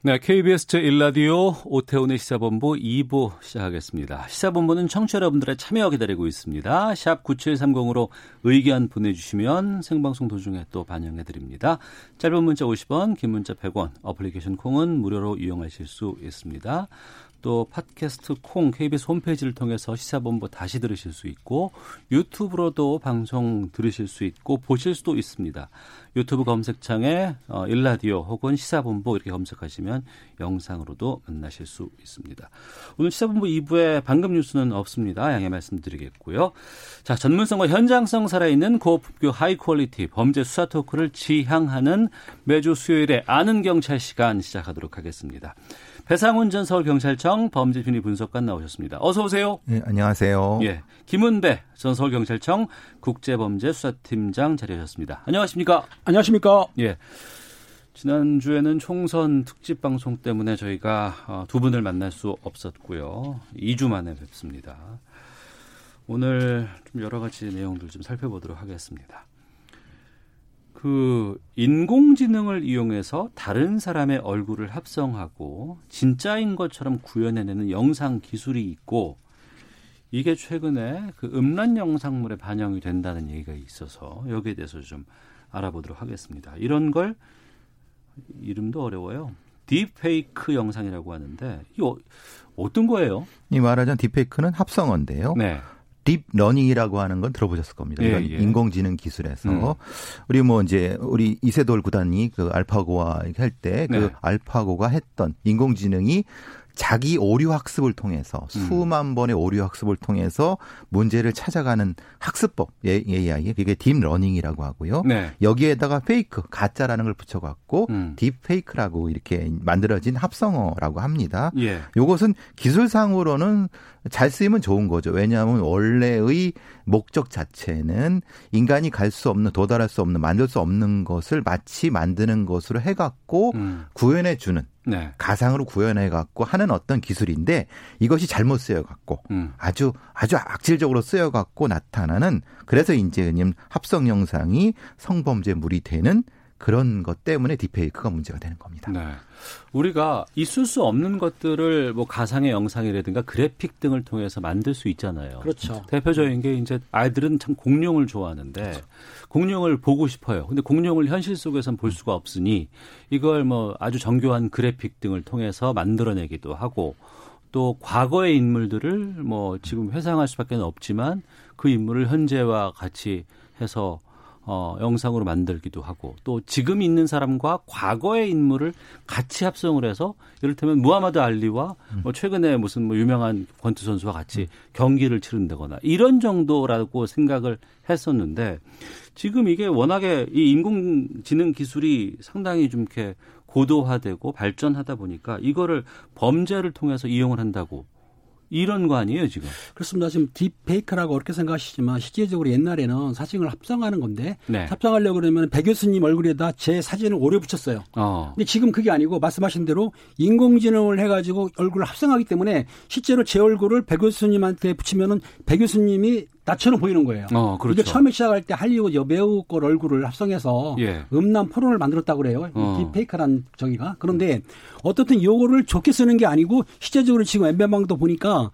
네, KBS 제1라디오 오태훈의 시사본부 2부 시작하겠습니다. 시사본부는 청취자 여러분들의 참여 기다리고 있습니다. 샵 9730으로 의견 보내주시면 생방송 도중에 또 반영해드립니다. 짧은 문자 50원, 긴 문자 100원, 어플리케이션 콩은 무료로 이용하실 수 있습니다. 또 팟캐스트 콩 KBS 홈페이지를 통해서 시사본부 다시 들으실 수 있고 유튜브로도 방송 들으실 수 있고 보실 수도 있습니다. 유튜브 검색창에 어, 일라디오 혹은 시사본부 이렇게 검색하시면 영상으로도 만나실 수 있습니다. 오늘 시사본부 2부에 방금 뉴스는 없습니다. 양해 말씀드리겠고요. 자, 전문성과 현장성 살아있는 고품격 high quality 범죄 수사 토크를 지향하는 매주 수요일에 아는 경찰 시간 시작하도록 하겠습니다. 배상훈 전 서울경찰청 범죄심리 분석관 나오셨습니다. 어서 오세요. 네, 안녕하세요. 예, 김은배 전 서울경찰청 국제범죄수사팀장 자리하셨습니다. 안녕하십니까? 안녕하십니까? 예. 지난주에는 총선 특집 방송 때문에 저희가 어, 두 분을 만날 수 없었고요. 2주 만에 뵙습니다. 오늘 좀 여러 가지 내용들 좀 살펴보도록 하겠습니다. 그 인공지능을 이용해서 다른 사람의 얼굴을 합성하고 진짜인 것처럼 구현해내는 영상 기술이 있고 이게 최근에 그 음란 영상물에 반영이 된다는 얘기가 있어서 여기에 대해서 좀 알아보도록 하겠습니다. 이런 걸 이름도 어려워요. 딥페이크 영상이라고 하는데 이 어, 어떤 거예요? 이 말하자면 딥페이크는 합성어인데요. 네. 딥러닝이라고 하는 건 들어보셨을 겁니다. 예, 예. 인공지능 기술에서 음. 우리 뭐 이제 우리 이세돌 구단이 그 알파고와 할 때그 네. 알파고가 했던 인공지능이 자기 오류 학습을 통해서 음. 수만 번의 오류 학습을 통해서 문제를 찾아가는 학습법 예, AI 그게 딥러닝이라고 하고요. 네. 여기에다가 fake 가짜라는 걸 붙여갖고 음. 딥페이크라고 이렇게 만들어진 합성어라고 합니다. 예. 요것은 기술상으로는 잘 쓰이면 좋은 거죠. 왜냐하면 원래의 목적 자체는 인간이 갈 수 없는 도달할 수 없는 만들 수 없는 것을 마치 만드는 것으로 해갖고 음. 구현해 주는 네. 가상으로 구현해 갖고 하는 어떤 기술인데 이것이 잘못 쓰여 갖고 음. 아주 아주 악질적으로 쓰여 갖고 나타나는 그래서 이제 님 합성 영상이 성범죄물이 되는 그런 것 때문에 딥페이크가 문제가 되는 겁니다. 네. 우리가 있을 수 없는 것들을 뭐 가상의 영상이라든가 그래픽 등을 통해서 만들 수 있잖아요. 그렇죠. 대표적인 게 이제 아이들은 참 공룡을 좋아하는데 그렇죠. 공룡을 보고 싶어요. 근데 공룡을 현실 속에선 볼 수가 없으니 이걸 뭐 아주 정교한 그래픽 등을 통해서 만들어내기도 하고 또 과거의 인물들을 뭐 지금 회상할 수밖에 없지만 그 인물을 현재와 같이 해서 어, 영상으로 만들기도 하고 또 지금 있는 사람과 과거의 인물을 같이 합성을 해서 이를테면 무하마드 알리와 뭐 최근에 무슨 뭐 유명한 권투 선수와 같이 경기를 치른다거나 이런 정도라고 생각을 했었는데 지금 이게 워낙에 이 인공지능 기술이 상당히 좀 이렇게 고도화되고 발전하다 보니까 이거를 범죄를 통해서 이용을 한다고 이런 거 아니에요 지금? 그렇습니다. 지금 딥페이크라고 어렵게 생각하시지만 실제적으로 옛날에는 사진을 합성하는 건데 네. 합성하려고 그러면 배 교수님 얼굴에다 제 사진을 오려 붙였어요. 어. 근데 지금 그게 아니고 말씀하신 대로 인공지능을 해가지고 얼굴을 합성하기 때문에 실제로 제 얼굴을 배 교수님한테 붙이면은 배 교수님이 나처럼 보이는 거예요. 어, 그렇죠. 이게 처음에 시작할 때 할리우드 여배우 걸 얼굴을 합성해서 예. 음란 포로를 만들었다고 그래요. 어. 이 딥페이크란 저기가. 그런데 어떻든 요거를 좋게 쓰는 게 아니고 실제적으로 지금 엠베방도 보니까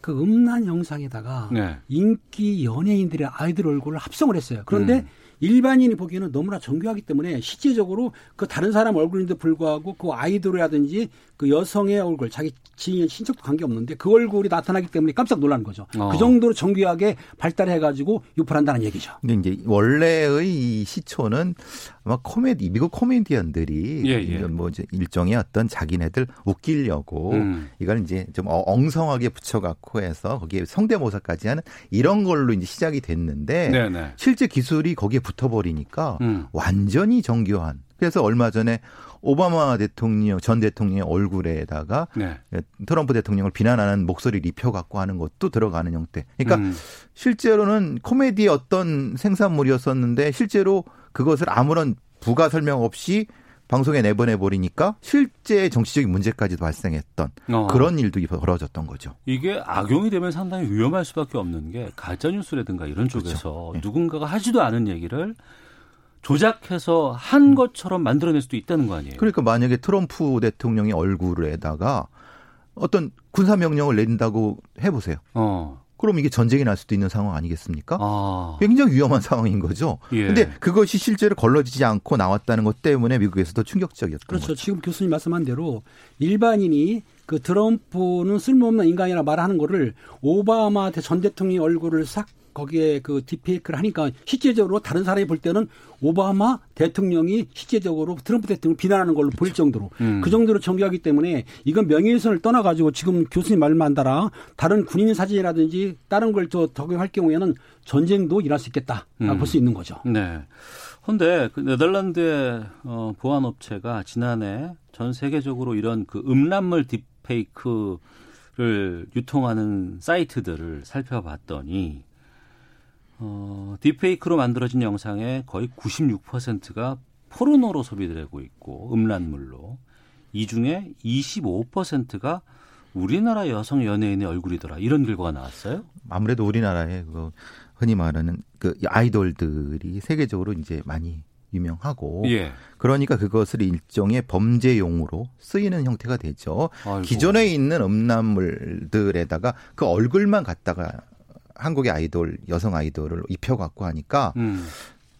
그 음란 영상에다가 네. 인기 연예인들의 아이들 얼굴을 합성을 했어요. 그런데 음. 일반인이 보기에는 너무나 정교하기 때문에 실제적으로 그 다른 사람 얼굴인데 불구하고 그 아이돌이라든지 그 여성의 얼굴 자기 지인 친척도 관계 없는데 그 얼굴이 나타나기 때문에 깜짝 놀라는 거죠. 어. 그 정도로 정교하게 발달해 가지고 유포한다는 얘기죠. 근데 이제 원래의 이 시초는 아마 코미디 미국 코미디언들이 예, 예. 뭐 이제 일종의 어떤 자기네들 웃기려고 음. 이걸 이제 좀 어- 엉성하게 붙여갖고 해서 거기에 성대모사까지 하는 이런 걸로 이제 시작이 됐는데 네네. 실제 기술이 거기에 붙어버리니까 음. 완전히 정교한 그래서 얼마 전에 오바마 대통령 전 대통령의 얼굴에다가 네. 트럼프 대통령을 비난하는 목소리를 입혀갖고 하는 것도 들어가는 형태. 그러니까 음. 실제로는 코미디의 어떤 생산물이었었는데 실제로 그것을 아무런 부가 설명 없이 방송에 내보내 버리니까 실제 정치적인 문제까지도 발생했던 어. 그런 일도 벌어졌던 거죠. 이게 악용이 되면 상당히 위험할 수밖에 없는 게 가짜 뉴스라든가 이런 쪽에서 네. 누군가가 하지도 않은 얘기를 조작해서 한 것처럼 만들어낼 수도 있다는 거 아니에요? 그러니까 만약에 트럼프 대통령의 얼굴에다가 어떤 군사 명령을 내린다고 해보세요. 어. 그럼 이게 전쟁이 날 수도 있는 상황 아니겠습니까? 아. 굉장히 위험한 상황인 거죠. 예. 근데 그것이 실제로 걸러지지 않고 나왔다는 것 때문에 미국에서도 충격적이었던 그렇죠. 거죠. 지금 교수님 말씀한 대로 일반인이 그 트럼프는 쓸모없는 인간이라 말하는 거를 오바마 전 대통령 얼굴을 싹 거기에 그 딥페이크를 하니까 실제적으로 다른 사람이 볼 때는 오바마 대통령이 실제적으로 트럼프 대통령을 비난하는 걸로 보일 정도로 음. 그 정도로 정교하기 때문에 이건 명예훼손을 떠나가지고 지금 교수님 말만 따라 다른 군인 사진이라든지 다른 걸 저 적용할 경우에는 전쟁도 일할 수 있겠다 음. 볼수 있는 거죠. 네. 근데 그 네덜란드의 어, 보안 업체가 지난해 전 세계적으로 이런 그 음란물 딥페이크를 유통하는 사이트들을 살펴봤더니 어, 딥페이크로 만들어진 영상의 거의 96%가 포르노로 소비되고 있고 음란물로 이 중에 25%가 우리나라 여성 연예인의 얼굴이더라 이런 결과가 나왔어요. 아무래도 우리나라의 그 흔히 말하는 그 아이돌들이 세계적으로 이제 많이 유명하고 예. 그러니까 그것을 일종의 범죄용으로 쓰이는 형태가 되죠. 아이고. 기존에 있는 음란물들에다가 그 얼굴만 갖다가 한국의 아이돌 여성 아이돌을 입혀갖고 하니까 음.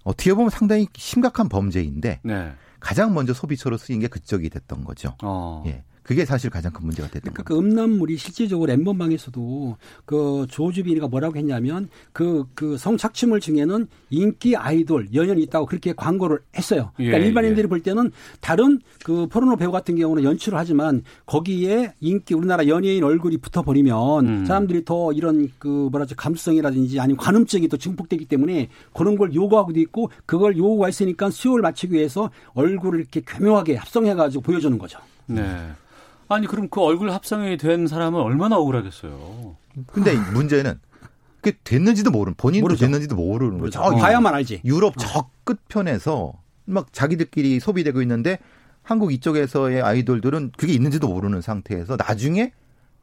어떻게 보면 상당히 심각한 범죄인데 네. 가장 먼저 소비처로 쓰인 게 그쪽이 됐던 거죠. 어. 예. 그게 사실 가장 큰 문제가 됐던 그러니까. 그 음란물이 실질적으로 엠번방에서도 그 조주빈이가 뭐라고 했냐면 그 그 성착취물 중에는 인기 아이돌 연연이 있다고 그렇게 광고를 했어요. 그러니까 예, 일반인들이 예. 볼 때는 다른 그 포르노 배우 같은 경우는 연출을 하지만 거기에 인기 우리나라 연예인 얼굴이 붙어 버리면 음. 사람들이 더 이런 그 뭐라지 감수성이라든지 아니면 관음증이 또 증폭되기 때문에 그런 걸 요구하고도 있고 그걸 요구가 있으니까 수요를 맞추기 위해서 얼굴을 이렇게 교묘하게 합성해 가지고 보여주는 거죠. 네. 아니 그럼 그 얼굴 합성이 된 사람은 얼마나 억울하겠어요. 근데 문제는 그게 됐는지도 모르는 본인도 모르죠. 됐는지도 모르는 거죠. 어, 봐야만 알지. 유럽 저 끝편에서 막 자기들끼리 소비되고 있는데 한국 이쪽에서의 아이돌들은 그게 있는지도 모르는 상태에서 나중에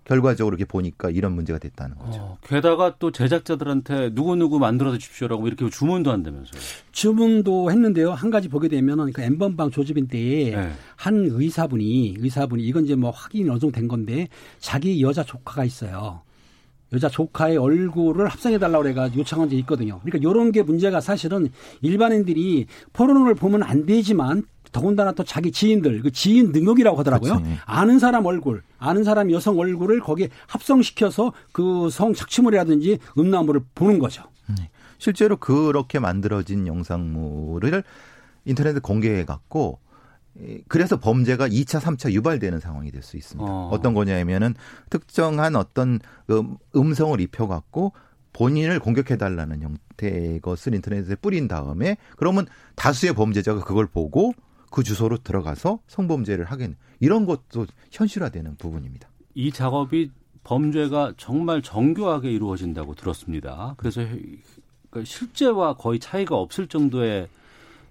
결과적으로 이렇게 보니까 이런 문제가 됐다는 거죠. 어, 게다가 또 제작자들한테 누구누구 만들어 주십시오라고 이렇게 주문도 한다면서요. 주문도 했는데요. 한 가지 보게 되면은 그 엠번방 때에 네. 한 의사분이 의사분이 이건 이제 뭐 확인이 어느 정도 된 건데 자기 여자 조카가 있어요. 여자 조카의 얼굴을 합성해 달라고 그래가지고 요청한 적이 있거든요. 그러니까 이런 게 문제가 사실은 일반인들이 포르노를 보면 안 되지만 더군다나 또 자기 지인들, 그 지인 능력이라고 하더라고요. 그렇지. 아는 사람 얼굴, 아는 사람 여성 얼굴을 거기에 합성시켜서 그 성 착취물이라든지 음란물을 보는 거죠. 실제로 그렇게 만들어진 영상물을 인터넷에 공개해 갖고 그래서 범죄가 2차, 3차 유발되는 상황이 될 수 있습니다. 어. 어. 떤 거냐면은 특정한 어떤 음- 음성을 입혀 갖고 본인을 공격해 달라는 형태의 것을 인터넷에 뿌린 다음에 그러면 다수의 범죄자가 그걸 보고 그 주소로 들어가서 성범죄를 하겠네. 이런 것도 현실화되는 부분입니다. 이 작업이 범죄가 정말 정교하게 이루어진다고 들었습니다. 그래서 그 실제와 거의 차이가 없을 정도의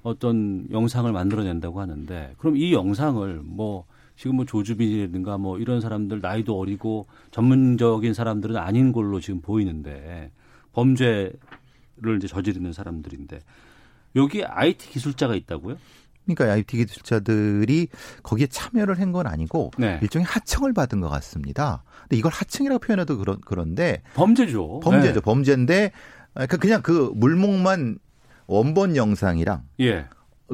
어떤 영상을 만들어낸다고 하는데 그럼 이 영상을 뭐 지금 뭐 조주빈이라든가 뭐 이런 사람들 나이도 어리고 전문적인 사람들은 아닌 걸로 지금 보이는데 범죄를 이제 저지르는 사람들인데 여기 IT 기술자가 있다고요? 그러니까 IT 기술자들이 거기에 참여를 한 건 아니고 네. 일종의 하청을 받은 것 같습니다. 근데 이걸 하청이라고 표현해도 그런 그런데 범죄죠. 범죄죠. 네. 범죄인데 그러니까 그냥 그 물목만 원본 영상이랑 예.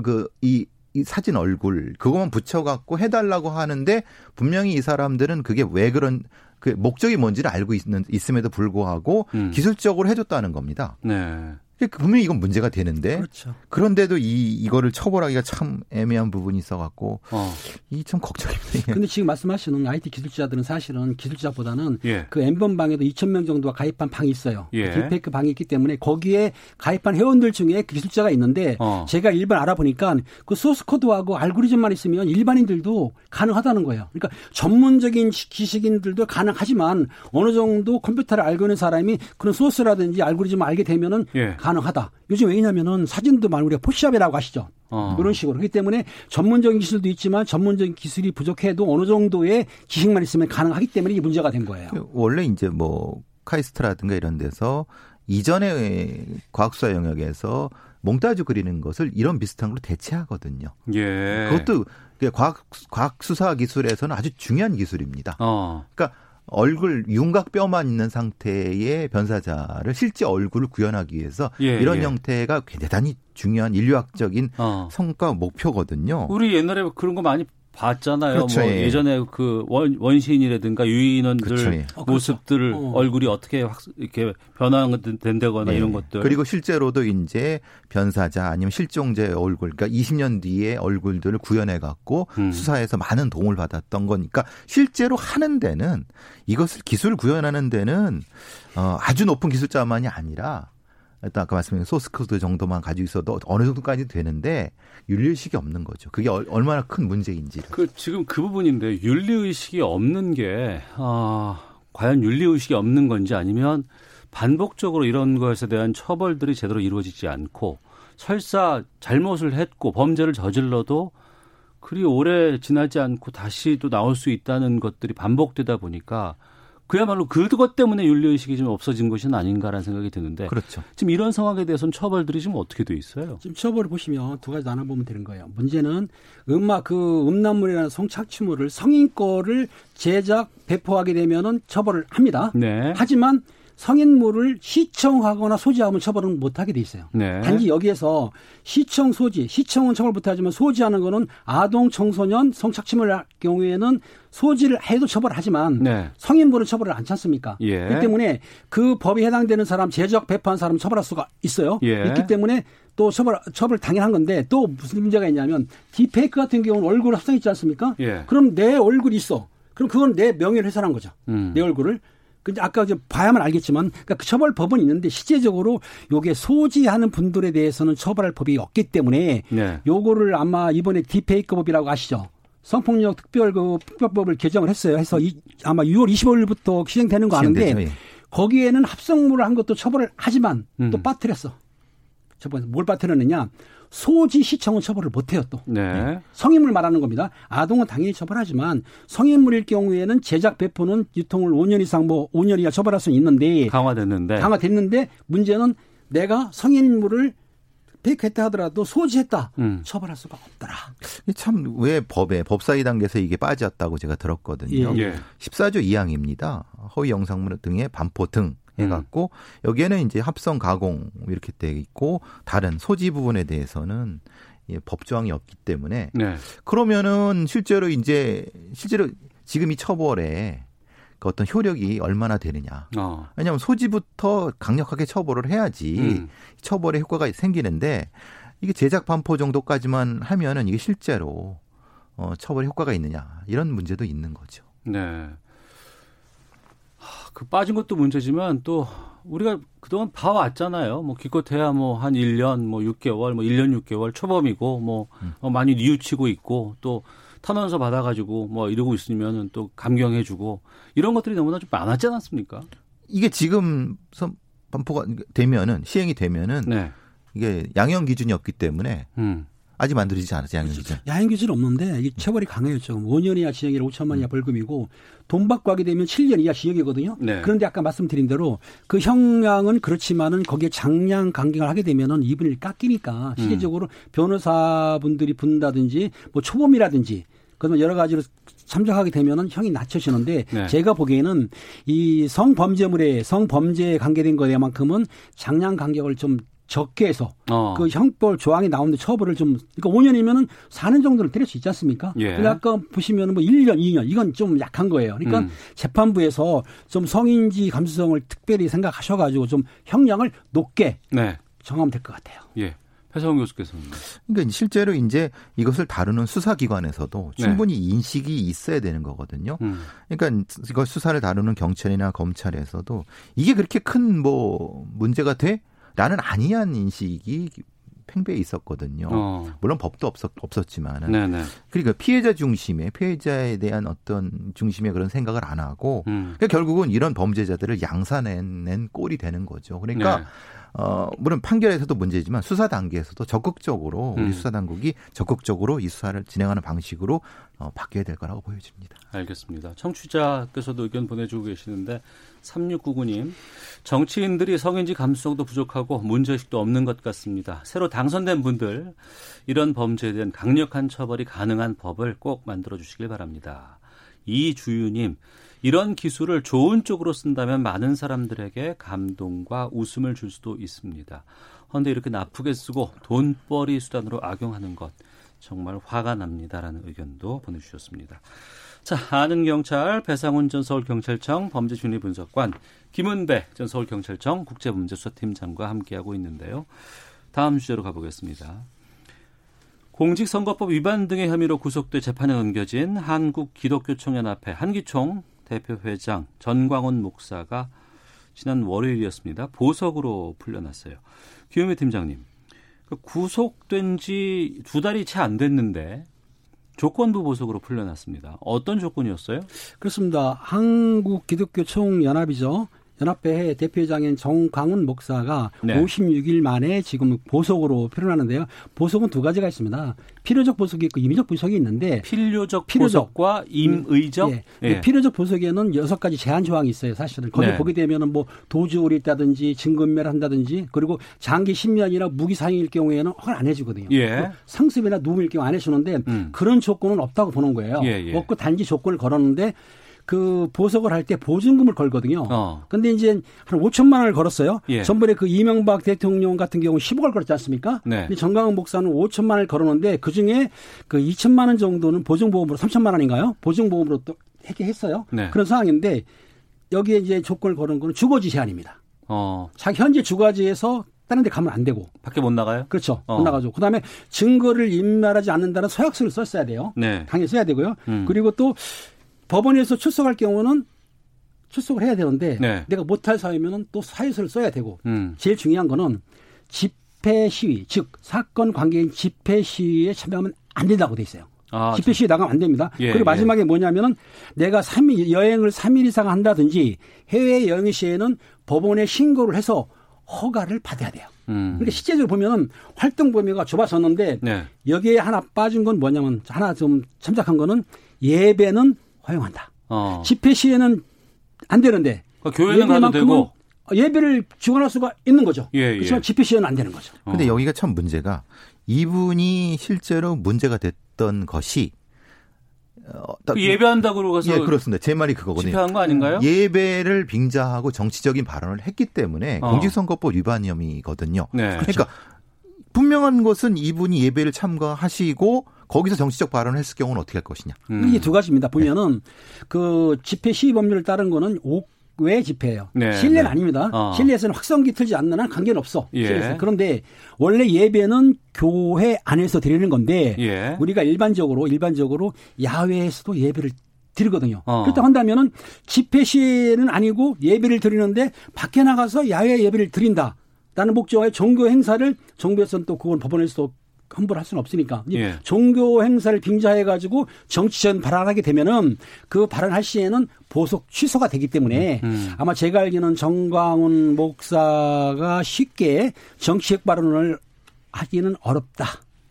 그이 이 사진 얼굴 그것만 붙여갖고 해달라고 하는데 분명히 이 사람들은 그게 왜 그런 그 목적이 뭔지를 알고 있는 있음에도 불구하고 음. 기술적으로 해줬다는 겁니다. 네. 분명히 이건 문제가 되는데 그렇죠. 그런데도 이 이거를 처벌하기가 참 애매한 부분이 있어갖고 어. 이참 걱정입니다. 근데 지금 말씀하시는 IT 기술자들은 사실은 기술자보다는 예. 그 엠번 방에도 2천 명 정도가 가입한 방이 있어요. 예. 딥페이크 방이 있기 때문에 거기에 가입한 회원들 중에 그 기술자가 있는데 어. 제가 일반 알아보니까 그 소스 코드하고 알고리즘만 있으면 일반인들도 가능하다는 거예요. 그러니까 전문적인 지- 지식인들도 가능하지만 어느 정도 컴퓨터를 알고 있는 사람이 그런 소스라든지 알고리즘을 알게 되면은 예. 가능하다. 요즘 왜냐면은 사진도 많이 우리가 포샵이라고 하시죠. 어. 그런 식으로. 그렇기 때문에 전문적인 기술도 있지만 전문적인 기술이 부족해도 어느 정도의 지식만 있으면 가능하기 때문에 이게 문제가 된 거예요. 원래 이제 뭐 카이스트라든가 이런 데서 이전에 과학수사 영역에서 몽따주 그리는 것을 이런 비슷한 걸로 대체하거든요. 예. 그것도 그 과학 과학 수사 기술에서는 아주 중요한 기술입니다. 어. 그러니까 얼굴 윤곽 뼈만 있는 상태의 변사자를 실제 얼굴을 구현하기 위해서 예, 이런 예. 형태가 대단히 중요한 인류학적인 어. 성과 목표거든요. 우리 옛날에 그런 거 많이 봤잖아요. 그렇죠, 뭐 예. 예전에 그 원, 원시인이라든가 유인원들 그렇죠, 예. 어, 그렇죠. 모습들 어. 얼굴이 어떻게 확 이렇게 변화된다거나 네. 이런 것들. 그리고 실제로도 이제 변사자 아니면 실종자의 얼굴, 그러니까 20년 뒤에 얼굴들을 구현해 갖고 음. 수사에서 많은 도움을 받았던 거니까 실제로 하는 데는 이것을 기술 구현하는 데는 어, 아주 높은 기술자만이 아니라 일단 아까 말씀드린 소스 코드 정도만 가지고 있어도 어느 정도까지 되는데 윤리 의식이 없는 거죠. 그게 얼- 얼마나 큰 문제인지를. 그 지금 그 부분인데 윤리 의식이 없는 게 아, 과연 윤리 의식이 없는 건지 아니면 반복적으로 이런 것에 대한 처벌들이 제대로 이루어지지 않고 설사 잘못을 했고 범죄를 저질러도 그리 오래 지나지 않고 다시 또 나올 수 있다는 것들이 반복되다 보니까 그야말로 그것 때문에 윤리의식이 좀 없어진 것은 아닌가라는 생각이 드는데 그렇죠. 지금 이런 상황에 대해서는 처벌들이 지금 어떻게 돼 있어요? 지금 처벌을 보시면 두 가지 나눠보면 되는 거예요. 문제는 음악 그 음란물이라는 성착취물을 성인 거를 제작 배포하게 되면은 처벌을 합니다. 네. 하지만 성인물을 시청하거나 소지하면 처벌은 못하게 돼 있어요. 네. 단지 여기에서 시청 소지, 시청은 처벌 못하지만 소지하는 거는 아동 청소년 성착취물 할 경우에는 소지를 해도 처벌하지만 네. 성인물은 처벌을 않지 않습니까? 예. 그렇기 때문에 그 법에 해당되는 사람 제작 배포한 사람 처벌할 수가 있어요. 예. 있기 때문에 또 처벌 처벌 당연한 건데 또 무슨 문제가 있냐면 디페이크 같은 경우는 얼굴 합성했지 않습니까? 예. 그럼 내 얼굴이 있어. 그럼 그건 내 명예를 훼손한 거죠. 음. 내 얼굴을. 근데 아까 이제 봐야만 알겠지만 그러니까 그 처벌법은 있는데 실제적으로 요게 소지하는 분들에 대해서는 처벌할 법이 없기 때문에 네. 요거를 아마 이번에 디페이크법이라고 아시죠? 성폭력 특별 그 특별법을 개정을 했어요. 해서 이, 아마 6월 25일부터 시행되는 거 아는데 예. 거기에는 합성물을 한 것도 처벌을 하지만 또 음. 빠뜨렸어. 저번에 뭘 빠뜨렸느냐? 소지 시청은 처벌을 못해요 또. 네. 성인물 말하는 겁니다. 아동은 당연히 처벌하지만 성인물일 경우에는 제작 배포는 유통을 5년 이상 뭐 5년 이하 처벌할 수는 있는데 강화됐는데. 강화됐는데 문제는 내가 성인물을 페이크했다 하더라도 소지했다 음. 처벌할 수가 없더라. 참 왜 법에 법사위 단계에서 이게 빠졌다고 제가 들었거든요. 예. 14조 2항입니다. 허위 영상물 등의 반포 등 해갖고 여기에는 이제 합성 가공 이렇게 돼 있고 다른 소지 부분에 대해서는 예, 법 조항이 없기 때문에 네. 그러면은 실제로 이제 실제로 지금 이 처벌에 그 어떤 효력이 얼마나 되느냐. 어. 왜냐하면 소지부터 강력하게 처벌을 해야지 음. 처벌의 효과가 생기는데 이게 제작 반포 정도까지만 하면은 이게 실제로 어, 처벌 효과가 있느냐 이런 문제도 있는 거죠. 네. 하, 그 빠진 것도 문제지만 또 우리가 그동안 봐왔잖아요. 뭐 기껏해야 뭐 한 1년, 뭐 6개월, 뭐 1년 6개월 초범이고 뭐 어, 많이 뉘우치고 있고 또 탄원서 받아가지고 뭐 이러고 있으면은 또 감경해주고 이런 것들이 너무나 좀 많았지 않았습니까? 이게 지금 선- 반포가 되면은 시행이 되면은 네. 이게 양형 기준이 없기 때문에 음. 아직 만들어지지 않았죠 양형 기준. 야행 기준 없는데 이 처벌이 강해요 지금 5년 이하 징역이라 5천만 이하 벌금이고 돈 받고 하게 되면 7년 이하 징역이거든요. 네. 그런데 아까 말씀드린 대로 그 형량은 그렇지만은 거기에 장량 강경을 하게 되면은 이분이 깎이니까 실질적으로 변호사분들이 분다든지 뭐 초범이라든지 그러면 여러 가지로 참작하게 되면은 형이 낮춰지는데 네. 제가 보기에는 이 성범죄물에 성범죄에 관계된 거에 만큼은 장량 간격을 좀 적게 해서 어. 그 형벌 조항이 나오는데 처벌을 좀 그러니까 5년이면은 4년 정도는 때릴 수 있지 않습니까? 예. 근데 아까 보시면은 뭐 1년, 2년 이건 좀 약한 거예요. 그러니까 음. 재판부에서 좀 성인지 감수성을 특별히 생각하셔 가지고 좀 형량을 높게 네. 정하면 될 것 같아요. 예. 배성훈 교수께서는. 그러니까 실제로 이제 이것을 다루는 수사기관에서도 네. 충분히 인식이 있어야 되는 거거든요. 음. 그러니까 이거 수사를 다루는 경찰이나 검찰에서도 이게 그렇게 큰 뭐 문제가 돼? 라는 아니한 인식이 팽배해 있었거든요. 어. 물론 법도 없었, 없었지만은. 네네. 그러니까 피해자 중심의 피해자에 대한 어떤 중심의 그런 생각을 안 하고 음. 그러니까 결국은 이런 범죄자들을 양산낸 꼴이 되는 거죠. 그러니까 네. 어 물론 판결에서도 문제지만 수사 단계에서도 적극적으로 우리 음. 수사 당국이 적극적으로 이 수사를 진행하는 방식으로 어 바뀌어야 될 거라고 보여집니다. 알겠습니다. 청취자께서도 의견 보내주고 계시는데 3699님 정치인들이 성인지 감수성도 부족하고 문제의식도 없는 것 같습니다. 새로 당선된 분들 이런 범죄에 대한 강력한 처벌이 가능한 법을 꼭 만들어 주시길 바랍니다. 이주유님 이런 기술을 좋은 쪽으로 쓴다면 많은 사람들에게 감동과 웃음을 줄 수도 있습니다. 그런데 이렇게 나쁘게 쓰고 돈벌이 수단으로 악용하는 것 정말 화가 납니다라는 의견도 보내주셨습니다. 자, 아는 경찰 배상훈 전 서울경찰청 범죄심리분석관 김은배 전 서울경찰청 국제범죄수사팀장과 함께하고 있는데요. 다음 주제로 가보겠습니다. 공직선거법 위반 등의 혐의로 구속돼 재판에 넘겨진 한국기독교총연합회 한기총 대표 회장 전광훈 목사가 지난 월요일이었습니다. 보석으로 풀려났어요. 김은배 팀장님, 그 구속된 지 두 달이 채 안 됐는데 조건부 보석으로 풀려났습니다. 어떤 조건이었어요? 그렇습니다. 한국 기독교 총연합이죠. 연합회 대표장인 정광훈 목사가 네. 56일 만에 지금 보석으로 풀려나는데요. 보석은 두 가지가 있습니다. 필요적 보석이 있고 임의적 보석이 있는데 필요적, 필요적. 보석과 임의적. 예. 근데 필요적 보석에는 여섯 가지 제한 조항이 있어요. 사실은 거기 네. 보게 되면은 뭐 도주를 있다든지 증거인멸을 한다든지 그리고 장기 10년이나 무기 사형일 경우에는 허가 안 해주거든요. 예. 뭐 상습이나 누움일 경우 안 해주는데 음. 그런 조건은 없다고 보는 거예요. 예, 예. 없고 단지 조건을 걸었는데 그 보석을 할 때 보증금을 걸거든요. 어. 근데 이제 한 5천만 원을 걸었어요. 예. 전번에 그 이명박 대통령 같은 경우 10억을 걸었지 않습니까? 네. 근데 정강훈 목사는 5천만 원을 걸었는데 그 중에 그 2천만 원 정도는 보증보험으로 3천만 원인가요? 보증보험으로 또 해결했어요. 네. 그런 상황인데 여기에 이제 조건을 거는 거는 주거지 제한입니다. 어, 자기 현재 주거지에서 다른 데 가면 안 되고. 밖에 못 나가요? 그렇죠. 어. 못 나가죠. 그 다음에 증거를 인멸하지 않는다는 서약서를 썼어야 돼요. 네. 당연히 써야 되고요. 음. 그리고 또 법원에서 출석할 경우는 출석을 해야 되는데 네. 내가 못할 사유면은 또 사유서를 써야 되고 음. 제일 중요한 거는 집회 시위 즉 사건 관계인 집회 시위에 참여하면 안 된다고 돼 있어요. 아, 집회 시위 나가면 안 됩니다. 예, 그리고 마지막에 뭐냐면은 내가 3일 여행을 3일 이상 한다든지 해외 여행 시에는 법원에 신고를 해서 허가를 받아야 돼요. 음. 그러니까 실제적으로 보면은 활동 범위가 좁아졌는데 네. 여기에 하나 빠진 건 뭐냐면 하나 좀 참작한 거는 예배는 허용한다. 어. 집회 시에는 안 되는데 그러니까 교회는 가도 되고. 예배를 주관할 수가 있는 거죠. 예, 예. 그렇지만 집회 시에는 안 되는 거죠. 근데 어. 여기가 참 문제가 이분이 실제로 문제가 됐던 것이 어, 딱- 그 예배한다고 가서 예, 그렇습니다. 제 말이 그거거든요. 집회한 거 아닌가요? 예배를 빙자하고 정치적인 발언을 했기 때문에 어. 공직선거법 위반 혐의거든요. 네. 그러니까 분명한 것은 이분이 예배를 참가하시고 거기서 정치적 발언을 했을 경우는 어떻게 할 것이냐. 음. 이게 두 가지입니다. 보면은 그 집회 시위 법률을 따른 거는 옥 외 집회예요. 네, 실내는 네. 아닙니다. 어. 실내에서는 확성기 틀지 않는 한 관계는 없어. 예. 그런데 원래 예배는 교회 안에서 드리는 건데 예. 우리가 일반적으로 일반적으로 야외에서도 예배를 드리거든요. 어. 그렇다고 한다면은 집회 시에는 아니고 예배를 드리는데 밖에 나가서 야외 예배를 드린다. 라는 목적의 종교 행사를 정부에서는 또 그건 법원에서도 함부로 할 수는 없으니까 이 예. 종교 행사를 빙자해 가지고 정치적 발언하게 되면은 그 발언할 시에는 보석 취소가 되기 때문에 음. 아마 제가 알기는 정광훈 목사가 쉽게 정치적 발언을 하기는 어렵다.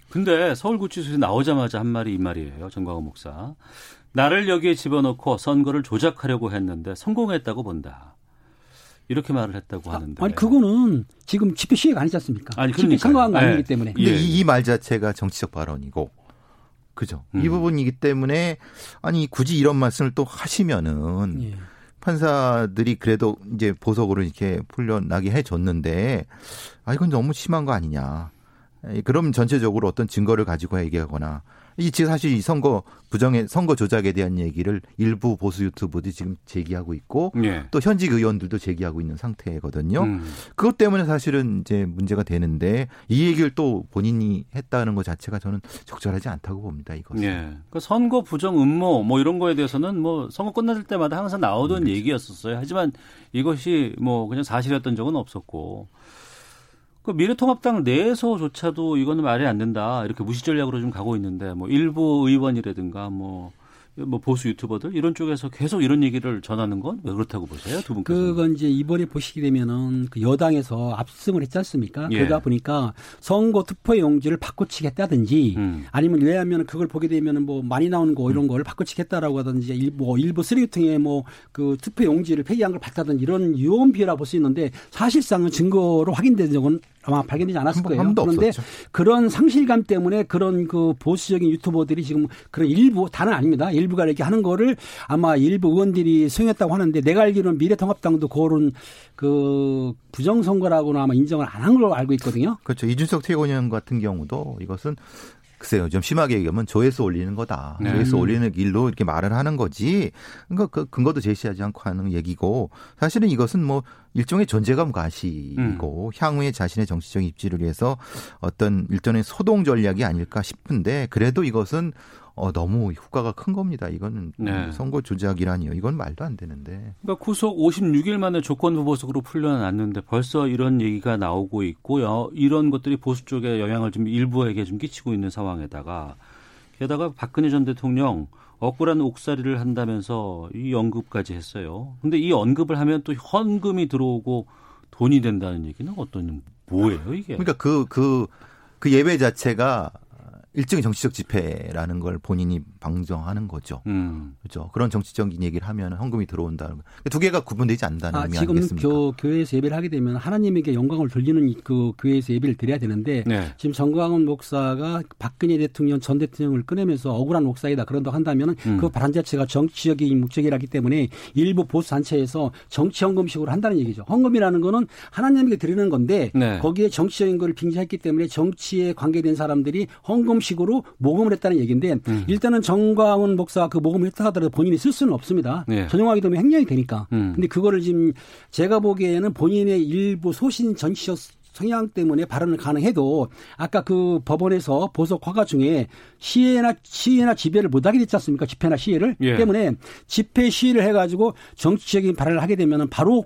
근데 서울구치소에서 나오자마자 한 말이 이 말이에요. 정광호 목사. 나를 여기에 집어넣고 선거를 조작하려고 했는데 성공했다고 본다. 이렇게 말을 했다고 하는데. 아니 그거는 지금 집회 시위가 아니지 않습니까? 아니, 집회 그러니까요. 참가한 거 네. 아니기 때문에. 근데 예. 이말 자체가 정치적 발언이고 그죠. 이 음. 부분이기 때문에 아니 굳이 이런 말씀을 또 하시면은 예. 판사들이 그래도 이제 보석으로 이렇게 풀려나게 해줬는데 아 이건 너무 심한 거 아니냐. 에, 그럼 전체적으로 어떤 증거를 가지고 얘기하거나 이 지금 사실 이 선거 부정의 선거 조작에 대한 얘기를 일부 보수 유튜브들이 지금 제기하고 있고 예. 또 현직 의원들도 제기하고 있는 상태거든요. 음. 그것 때문에 사실은 이제 문제가 되는데 이 얘기를 또 본인이 했다는 것 자체가 저는 적절하지 않다고 봅니다. 이것은. 예. 그 선거 부정 음모 뭐 이런 거에 대해서는 뭐 선거 끝날 때마다 항상 나오던 음, 얘기였었어요. 하지만 이것이 뭐 그냥 사실이었던 적은 없었고. 그 미래통합당 내에서조차도 이거는 말이 안 된다. 이렇게 무시 전략으로 좀 가고 있는데 뭐 일부 의원이라든가 뭐, 뭐 보수 유튜버들 이런 쪽에서 계속 이런 얘기를 전하는 건 왜 그렇다고 보세요? 두 분께서. 그건 이제 이번에 보시게 되면은 그 여당에서 압승을 했지 않습니까? 예. 그러다 보니까 선거 투표 용지를 바꿔치겠다든지 음. 아니면 왜냐하면 그걸 보게 되면은 뭐 많이 나오는 거 이런 걸 바꿔치겠다라고 하든지 일부 뭐 일부 쓰레기통에 뭐 그 투표 용지를 폐기한 걸 봤다든지 이런 유언 비어라 볼 수 있는데 사실상은 증거로 확인된 적은 아마 발견되지 않았을 거예요. 한 번도 그런데 없었죠. 그런 상실감 때문에 그런 그 보수적인 유튜버들이 지금 그런 일부 다는 아닙니다. 일부가 이렇게 하는 거를 아마 일부 의원들이 수용했다고 하는데 내가 알기로는 미래통합당도 그런 그 부정선거라고는 아마 인정을 안 한 걸로 알고 있거든요. 그렇죠. 이준석 최고위원 같은 경우도 이것은 글쎄요, 좀 심하게 얘기하면 조회수 올리는 거다. 네. 조회수 올리는 길로 이렇게 말을 하는 거지. 그러니까 그 근거도 제시하지 않고 하는 얘기고 사실은 이것은 뭐 일종의 존재감 가시고 향후에 자신의 정치적 입지를 위해서 어떤 일종의 소동 전략이 아닐까 싶은데 그래도 이것은 어, 너무 효과가 큰 겁니다. 이거는 네. 선거 조작이라니요. 이건 말도 안 되는데. 그러니까 구속 56일 만에 조건부 보석으로 풀려났는데 벌써 이런 얘기가 나오고 있고요. 이런 것들이 보수 쪽에 영향을 좀 일부에게 좀 끼치고 있는 상황에다가 게다가 박근혜 전 대통령 억울한 옥살이를 한다면서 이 언급까지 했어요. 근데 이 언급을 하면 또 현금이 들어오고 돈이 된다는 얘기는 어떤 뭐예요 이게? 그러니까 그, 그, 그 예배 자체가 일종의 정치적 집회라는 걸 본인이 방정하는 거죠. 음. 그렇죠. 그런 정치적인 얘기를 하면 헌금이 들어온다는 거. 두 개가 구분되지 않는다는 아, 의미 지금 아니겠습니까? 교, 교회에서 예배를 하게 되면 하나님에게 영광을 돌리는 그 교회에서 예배를 드려야 되는데 네. 지금 정광훈 목사가 박근혜 대통령 전 대통령을 꺼내면서 억울한 목사이다 그런다고 한다면은 음. 그 발언 자체가 정치적인 목적이라기 때문에 일부 보수 단체에서 정치 헌금식으로 한다는 얘기죠. 헌금이라는 거는 하나님에게 드리는 건데 네. 거기에 정치적인 걸 빙자했기 때문에 정치에 관계된 사람들이 헌금식 으로 모금을 했다는 얘기인데 음. 일단은 정광훈 목사가 그 모금을 했다 하더라도 본인이 쓸 수는 없습니다. 네. 전용하게 되면 횡령이 되니까. 음. 근데 그거를 지금 제가 보기에는 본인의 일부 소신 정치적 성향 때문에 발언을 가능해도 아까 그 법원에서 보석 허가 중에 시해나 시해나 지배를 못하게 됐지 않습니까? 집회나 시해를 예. 때문에 집회 시위를 해가지고 정치적인 발언을 하게 되면은 바로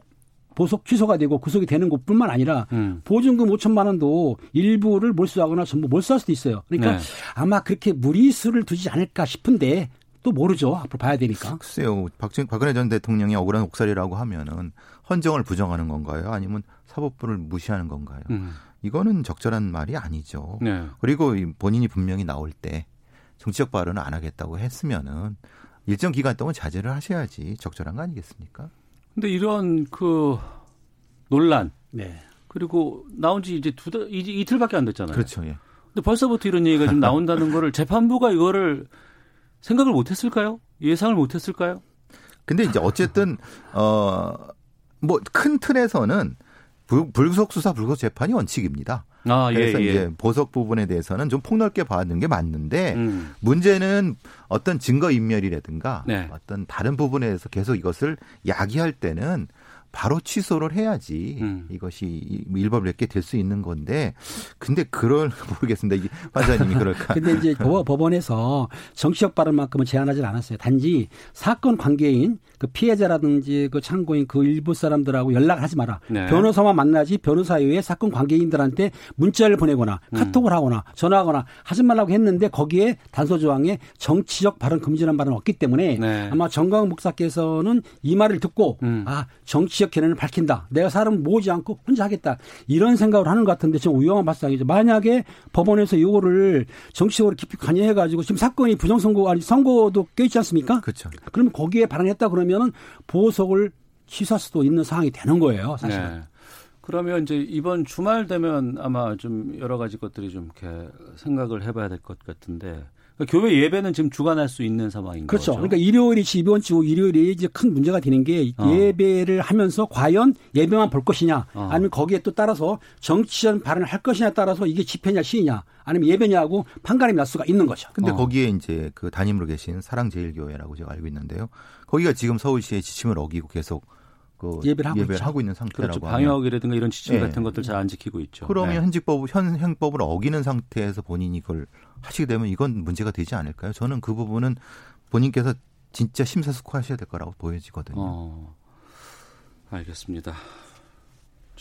보석 취소가 되고 구속이 되는 것뿐만 아니라 음. 보증금 5천만 원도 일부를 몰수하거나 전부 몰수할 수도 있어요. 그러니까 네. 아마 그렇게 무리수를 두지 않을까 싶은데 또 모르죠. 앞으로 봐야 되니까. 글쎄요. 박정, 박근혜 전 대통령이 억울한 옥살이라고 하면은 헌정을 부정하는 건가요? 아니면 사법부를 무시하는 건가요? 음. 이거는 적절한 말이 아니죠. 네. 그리고 이 본인이 분명히 나올 때 정치적 발언을 안 하겠다고 했으면은 일정 기간 동안 자제를 하셔야지 적절한 거 아니겠습니까? 근데 이런 그 논란 네. 그리고 나온 지 이제 두 달, 이제 이틀밖에 안 됐잖아요. 그렇죠. 예. 근데 벌써부터 이런 얘기가 좀 나온다는 거를 재판부가 이거를 생각을 못 했을까요? 예상을 못 했을까요? 근데 이제 어쨌든 어 뭐 큰 틀에서는 불- 불구속 수사 불구속 재판이 원칙입니다. 아, 예, 그래서 예. 이제 보석 부분에 대해서는 좀 폭넓게 봐는 게 맞는데 음. 문제는 어떤 증거 인멸이라든가 네. 어떤 다른 부분에 대해서 계속 이것을 야기할 때는 바로 취소를 해야지 음. 이것이 일법 냈게 될 수 있는 건데 근데 그럴 모르겠습니다. 이게 판사님이 그럴까? 근데 이제 법- 법원에서 정치적 발언만큼은 제한하지 않았어요. 단지 사건 관계인 그 피해자라든지 그 참고인 그 일부 사람들하고 연락을 하지 마라. 네. 변호사만 만나지 변호사 외에 사건 관계인들한테 문자를 보내거나 음. 카톡을 하거나 전화하거나 하지 말라고 했는데 거기에 단서 조항에 정치적 발언 금지라는 발언은 없기 때문에 네. 아마 정광훈 목사께서는 이 말을 듣고 음. 아 정치적 견해를 밝힌다. 내가 사람 모으지 않고 혼자 하겠다. 이런 생각을 하는 것 같은데 좀 위험한 발상이죠. 만약에 법원에서 이거를 정치적으로 깊이 관여해가지고 지금 사건이 부정선거 아니 선거도 껴있지 않습니까? 그렇죠. 그러면 거기에 발언했다 그러면 은 보석을 취소할 수도 있는 상황이 되는 거예요. 사실. 은 네. 그러면 이제 이번 주말 되면 아마 좀 여러 가지 것들이 좀 이렇게 생각을 해봐야 될 것 같은데 그러니까 교회 예배는 지금 주관할 수 있는 상황인 그렇죠. 거죠. 그러니까 일요일이 12원 주 일요일이 이제 큰 문제가 되는 게 어. 예배를 하면서 과연 예배만 볼 것이냐 어. 아니면 거기에 또 따라서 정치적 발언을 할 것이냐 따라서 이게 집회냐 시위냐 아니면 예배냐하고 판가름이 날 수가 있는 거죠. 근데 어. 거기에 이제 그 담임으로 계신 사랑제일교회라고 제가 알고 있는데요. 거기가 지금 서울시의 지침을 어기고 계속 그 예배를 하고 있죠. 있는 상태라고 그렇죠. 방역이라든가 이런 지침 네. 같은 것들 잘 안 지키고 있죠. 그러면 네. 현직법 현 행법을 어기는 상태에서 본인이 그걸 하시게 되면 이건 문제가 되지 않을까요? 저는 그 부분은 본인께서 진짜 심사숙고하셔야 될 거라고 보여지거든요. 어, 알겠습니다.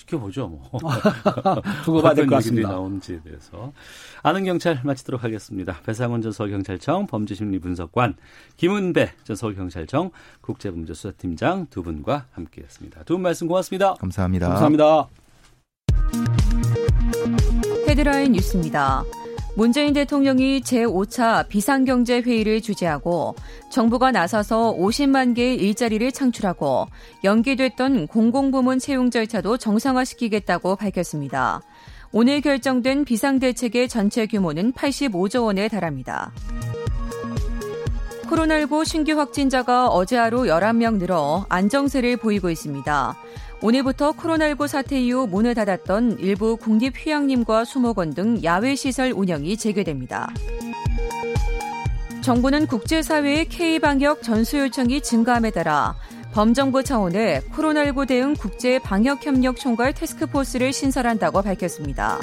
지켜보죠, 뭐. 두고 어떤 것 같습니다. 나오는지에 대해서. 아는 경찰 마치도록 하겠습니다. 배상원 전 서울경찰청 범죄심리분석관, 김은배 전 서울경찰청 국제범죄수사팀장 두 분과 함께했습니다. 두 분 말씀 고맙습니다. 감사합니다. 감사합니다. 헤드라인 뉴스입니다. 문재인 대통령이 제5차 비상경제회의를 주재하고 정부가 나서서 50만 개의 일자리를 창출하고 연기됐던 공공부문 채용 절차도 정상화시키겠다고 밝혔습니다. 오늘 결정된 비상대책의 전체 규모는 85조 원에 달합니다. 코로나19 신규 확진자가 어제 하루 11명 늘어 안정세를 보이고 있습니다. 오늘부터 코로나19 사태 이후 문을 닫았던 일부 국립휴양림과 수목원 등 야외시설 운영이 재개됩니다. 정부는 국제사회의 K방역 전수 요청이 증가함에 따라 범정부 차원의 코로나19 대응 국제 방역협력 총괄 태스크포스를 신설한다고 밝혔습니다.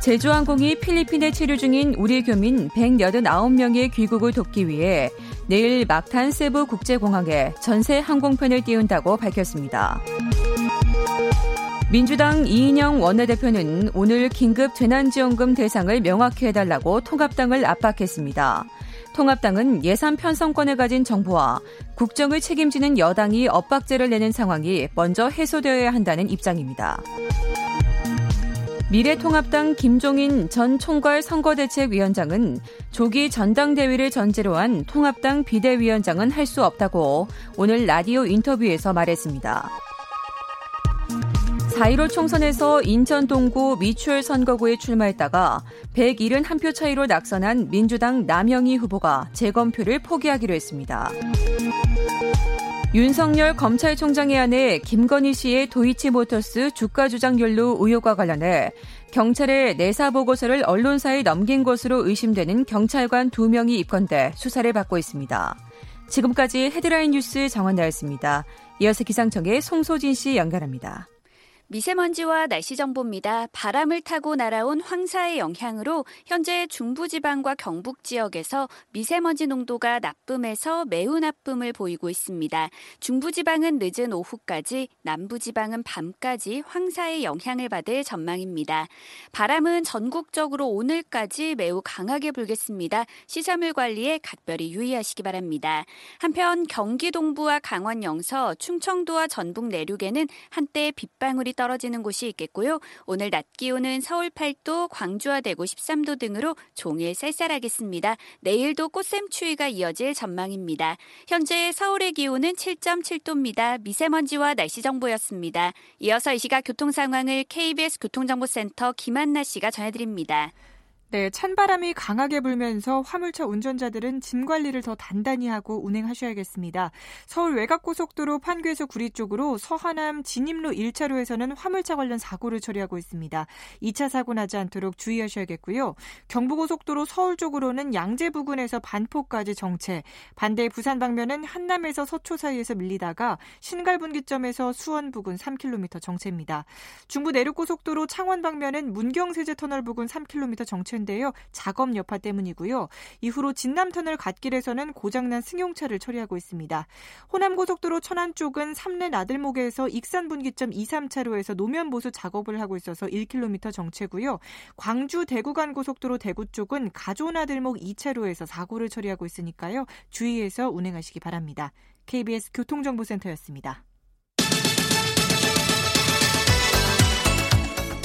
제주항공이 필리핀에 체류 중인 우리 교민 189명의 귀국을 돕기 위해 내일 막탄 세부 국제공항에 전세 항공편을 띄운다고 밝혔습니다. 민주당 이인영 원내대표는 오늘 긴급 재난지원금 대상을 명확히 해달라고 통합당을 압박했습니다. 통합당은 예산 편성권을 가진 정부와 국정을 책임지는 여당이 엇박자를 내는 상황이 먼저 해소되어야 한다는 입장입니다. 미래통합당 김종인 전 총괄 선거대책위원장은 조기 전당대회를 전제로 한 통합당 비대위원장은 할 수 없다고 오늘 라디오 인터뷰에서 말했습니다. 4.15 총선에서 인천 동구 미추홀 선거구에 출마했다가 171표 차이로 낙선한 민주당 남영희 후보가 재검표를 포기하기로 했습니다. 윤석열 검찰총장의 아내 김건희 씨의 도이치모터스 주가 조작 연루 의혹과 관련해 경찰에 내사 보고서를 언론사에 넘긴 것으로 의심되는 경찰관 2명이 입건돼 수사를 받고 있습니다. 지금까지 헤드라인 뉴스 정원 나였습니다. 이어서 기상청의 송소진 씨 연결합니다. 미세먼지와 날씨 정보입니다. 바람을 타고 날아온 황사의 영향으로 현재 중부지방과 경북 지역에서 미세먼지 농도가 나쁨에서 매우 나쁨을 보이고 있습니다. 중부지방은 늦은 오후까지, 남부지방은 밤까지 황사의 영향을 받을 전망입니다. 바람은 전국적으로 오늘까지 매우 강하게 불겠습니다. 시설물 관리에 각별히 유의하시기 바랍니다. 한편 경기 동부와 강원 영서, 충청도와 전북 내륙에는 한때 빗방울이 떨어지는 곳이 있겠고요. 오늘 낮 기온은 서울 8도, 광주와 대구 13도 등으로 종일 쌀쌀하겠습니다. 내일도 꽃샘 추위가 이어질 전망입니다. 현재 서울의 기온은 7.7도입니다. 미세먼지와 날씨 정보였습니다. 이어서 이 시각 교통 상황을 KBS 교통정보센터 김한나 씨가 전해드립니다. 네, 찬바람이 강하게 불면서 화물차 운전자들은 짐 관리를 더 단단히 하고 운행하셔야겠습니다. 서울 외곽고속도로 판교에서 구리 쪽으로 서하남 진입로 1차로에서는 화물차 관련 사고를 처리하고 있습니다. 2차 사고 나지 않도록 주의하셔야겠고요. 경부고속도로 서울 쪽으로는 양재 부근에서 반포까지 정체, 반대 부산 방면은 한남에서 서초 사이에서 밀리다가 신갈 분기점에서 수원 부근 3km 정체입니다. 중부 내륙고속도로 창원 방면은 문경세제 터널 부근 3km 정체 인데요. 작업 여파 때문이고요. 이후로 진남터널 갓길에서는 고장난 승용차를 처리하고 있습니다. 호남고속도로 천안 쪽은 삼내 나들목에서 익산 분기점 2, 3차로에서 노면 보수 작업을 하고 있어서 1km 정체고요. 광주 대구 간 고속도로 대구 쪽은 가조 나들목 2차로에서 사고를 처리하고 있으니까요. 주의해서 운행하시기 바랍니다. KBS 교통정보센터였습니다.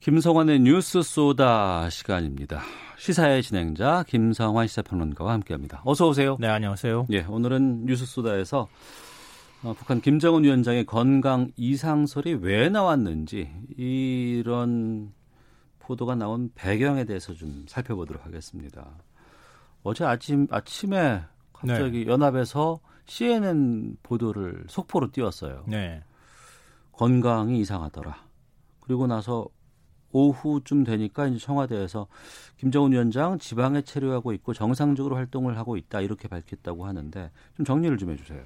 김성환의 뉴스 소다 시간입니다. 시사의 진행자 김성환 시사평론가와 함께합니다. 어서 오세요. 네, 안녕하세요. 예, 오늘은 뉴스 소다에서 어, 북한 김정은 위원장의 건강 이상설이 왜 나왔는지 이런 보도가 나온 배경에 대해서 좀 살펴보도록 하겠습니다. 어제 아침 아침에 갑자기 네. 연합에서 CNN 보도를 속보로 띄웠어요. 네. 건강이 이상하더라. 그리고 나서 오후쯤 되니까 이제 청와대에서 김정은 위원장 지방에 체류하고 있고 정상적으로 활동을 하고 있다 이렇게 밝혔다고 하는데 좀 정리를 좀 해주세요.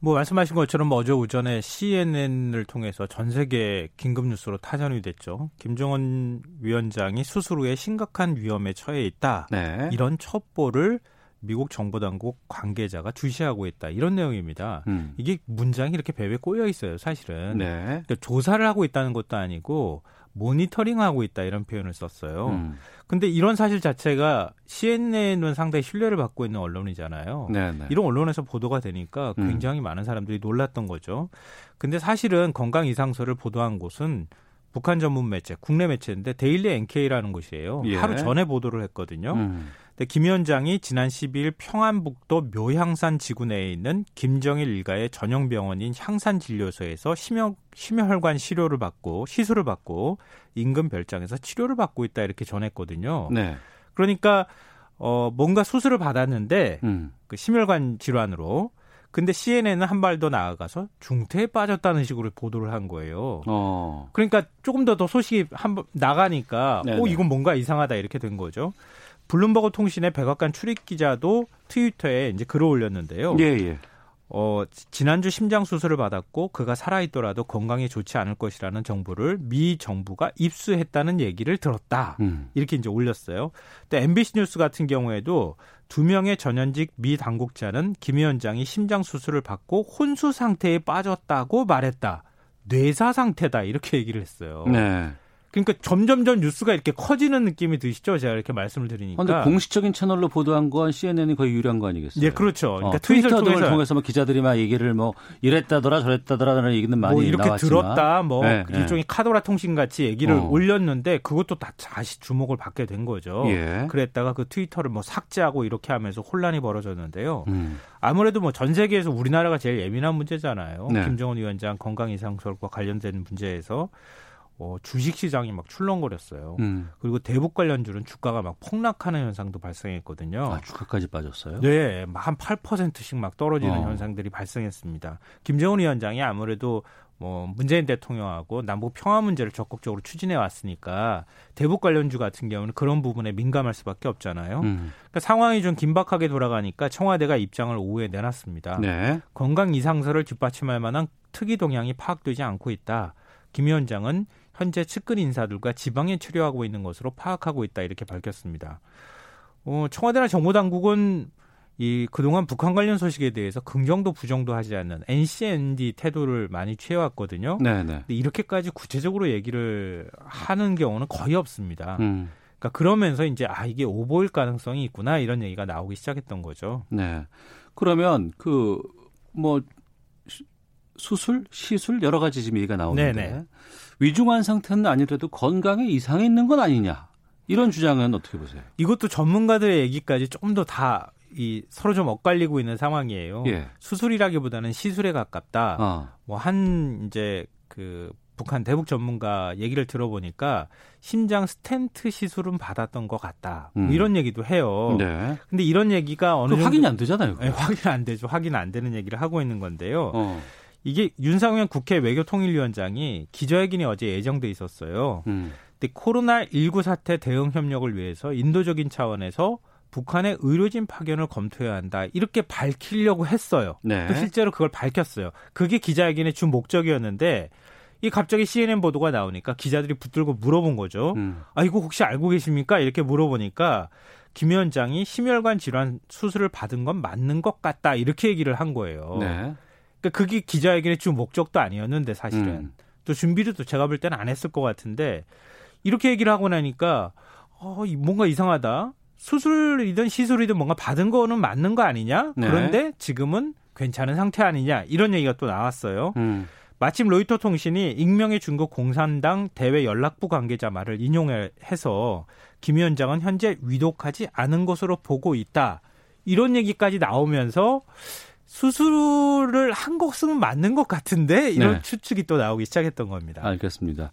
뭐 말씀하신 것처럼 어제 오전에 CNN을 통해서 전 세계 긴급 뉴스로 타전이 됐죠. 김정은 위원장이 수술 후에 심각한 위험에 처해 있다. 네. 이런 첩보를 미국 정보 당국 관계자가 주시하고 있다 이런 내용입니다. 음. 이게 문장이 이렇게 배배 꼬여 있어요, 사실은. 네. 그러니까 조사를 하고 있다는 것도 아니고 모니터링하고 있다 이런 표현을 썼어요. 음. 근데 이런 사실 자체가 CNN은 상당히 신뢰를 받고 있는 언론이잖아요. 네네. 네. 이런 언론에서 보도가 되니까 음. 굉장히 음. 많은 사람들이 놀랐던 거죠. 근데 사실은 건강 이상설을 보도한 곳은 북한 전문 매체, 국내 매체인데 데일리 NK라는 곳이에요. 예. 하루 전에 보도를 했거든요. 음. 김 위원장이 지난 12일 평안북도 묘향산 지구 내에 있는 김정일 일가의 전용 병원인 향산진료소에서 심혈, 심혈관 치료를 받고 시술을 받고 인근 별장에서 치료를 받고 있다 이렇게 전했거든요. 네. 그러니까 어 뭔가 수술을 받았는데 음. 그 심혈관 질환으로 근데 CNN은 한 발 더 나아가서 중태에 빠졌다는 식으로 보도를 한 거예요. 어. 그러니까 조금 더 더 소식이 한 번 나가니까 네네. 오 이건 뭔가 이상하다 이렇게 된 거죠. 블룸버그 통신의 백악관 출입 기자도 트위터에 이제 글을 올렸는데요. 예, 예. 어, 지난주 심장 수술을 받았고 그가 살아있더라도 건강에 좋지 않을 것이라는 정보를 미 정부가 입수했다는 얘기를 들었다. 음. 이렇게 이제 올렸어요. 또 MBC 뉴스 같은 경우에도 두 명의 전현직 미 당국자는 김 위원장이 심장 수술을 받고 혼수 상태에 빠졌다고 말했다. 뇌사 상태다 이렇게 얘기를 했어요. 네. 그러니까 점점점 뉴스가 이렇게 커지는 느낌이 드시죠? 제가 이렇게 말씀을 드리니까. 근데 공식적인 채널로 보도한 건 CNN이 거의 유리한 거 아니겠어요? 네, 그렇죠. 그러니까 어, 트위터 등을 통해서 뭐 기자들이 막 얘기를 뭐 이랬다더라 저랬다더라라는 얘기는 많이 뭐 이렇게 나왔지만. 들었다, 뭐 네, 일종의 네. 카도라 통신 같이 얘기를 어. 올렸는데 그것도 다 다시 주목을 받게 된 거죠. 예. 그랬다가 그 트위터를 뭐 삭제하고 이렇게 하면서 혼란이 벌어졌는데요. 음. 아무래도 뭐 전 세계에서 우리나라가 제일 예민한 문제잖아요. 네. 김정은 위원장 건강 이상설과 관련된 문제에서. 어, 주식 시장이 막 출렁거렸어요. 음. 그리고 대북 관련주는 주가가 막 폭락하는 현상도 발생했거든요. 아, 주가까지 빠졌어요? 네, 한 8%씩 막 떨어지는 어. 현상들이 발생했습니다. 김정은 위원장이 아무래도 뭐 문재인 대통령하고 남북 평화 문제를 적극적으로 추진해 왔으니까 대북 관련주 같은 경우는 그런 부분에 민감할 수밖에 없잖아요. 음. 그러니까 상황이 좀 긴박하게 돌아가니까 청와대가 입장을 오후에 내놨습니다. 네. 건강 이상설을 뒷받침할 만한 특이 동향이 파악되지 않고 있다. 김 위원장은 현재 측근 인사들과 지방에 치료하고 있는 것으로 파악하고 있다 이렇게 밝혔습니다. 어, 청와대나 정보당국은 이 그동안 북한 관련 소식에 대해서 긍정도 부정도 하지 않는 NCND 태도를 많이 취해왔거든요. 네네. 네. 근데 이렇게까지 구체적으로 얘기를 하는 경우는 거의 없습니다. 음. 그러니까 그러면서 이제 아 이게 오보일 가능성이 있구나 이런 얘기가 나오기 시작했던 거죠. 네. 그러면 그 뭐 수술, 시술 여러 가지 지금 얘기가 나오는데 네네. 위중한 상태는 아니더라도 건강에 이상이 있는 건 아니냐. 이런 주장은 어떻게 보세요? 이것도 전문가들의 얘기까지 조금 더다 이 서로 좀 엇갈리고 있는 상황이에요. 예. 수술이라기보다는 시술에 가깝다. 어. 뭐한 이제 그 북한 대북 전문가 얘기를 들어보니까 심장 스텐트 시술은 받았던 것 같다. 뭐 음. 이런 얘기도 해요. 네. 근데 이런 얘기가 어느 확인이 안 되잖아요. 네, 확인 안 되죠. 확인 안 되는 얘기를 하고 있는 건데요. 어. 이게 윤상현 국회 외교통일위원장이 기자회견이 어제 예정돼 있었어요. 음. 근데 코로나 19 사태 대응 협력을 위해서 인도적인 차원에서 북한의 의료진 파견을 검토해야 한다. 이렇게 밝히려고 했어요. 네. 또 실제로 그걸 밝혔어요. 그게 기자회견의 주 목적이었는데 이 갑자기 CNN 보도가 나오니까 기자들이 붙들고 물어본 거죠. 음. 아 이거 혹시 알고 계십니까? 이렇게 물어보니까 김 위원장이 심혈관 질환 수술을 받은 건 맞는 것 같다. 이렇게 얘기를 한 거예요. 네. 그러니까 그게 기자회견의 주 목적도 아니었는데 사실은 음. 또 준비를 또 제가 볼 때는 안 했을 것 같은데 이렇게 얘기를 하고 나니까 어 뭔가 이상하다. 수술이든 시술이든 뭔가 받은 거는 맞는 거 아니냐? 네. 그런데 지금은 괜찮은 상태 아니냐? 이런 얘기가 또 나왔어요. 음. 마침 로이터 통신이 익명의 중국 공산당 대외 연락부 관계자 말을 인용해서 김 위원장은 현재 위독하지 않은 것으로 보고 있다. 이런 얘기까지 나오면서 수술을 한 것은 맞는 것 같은데 이런 네. 추측이 또 나오기 시작했던 겁니다. 알겠습니다.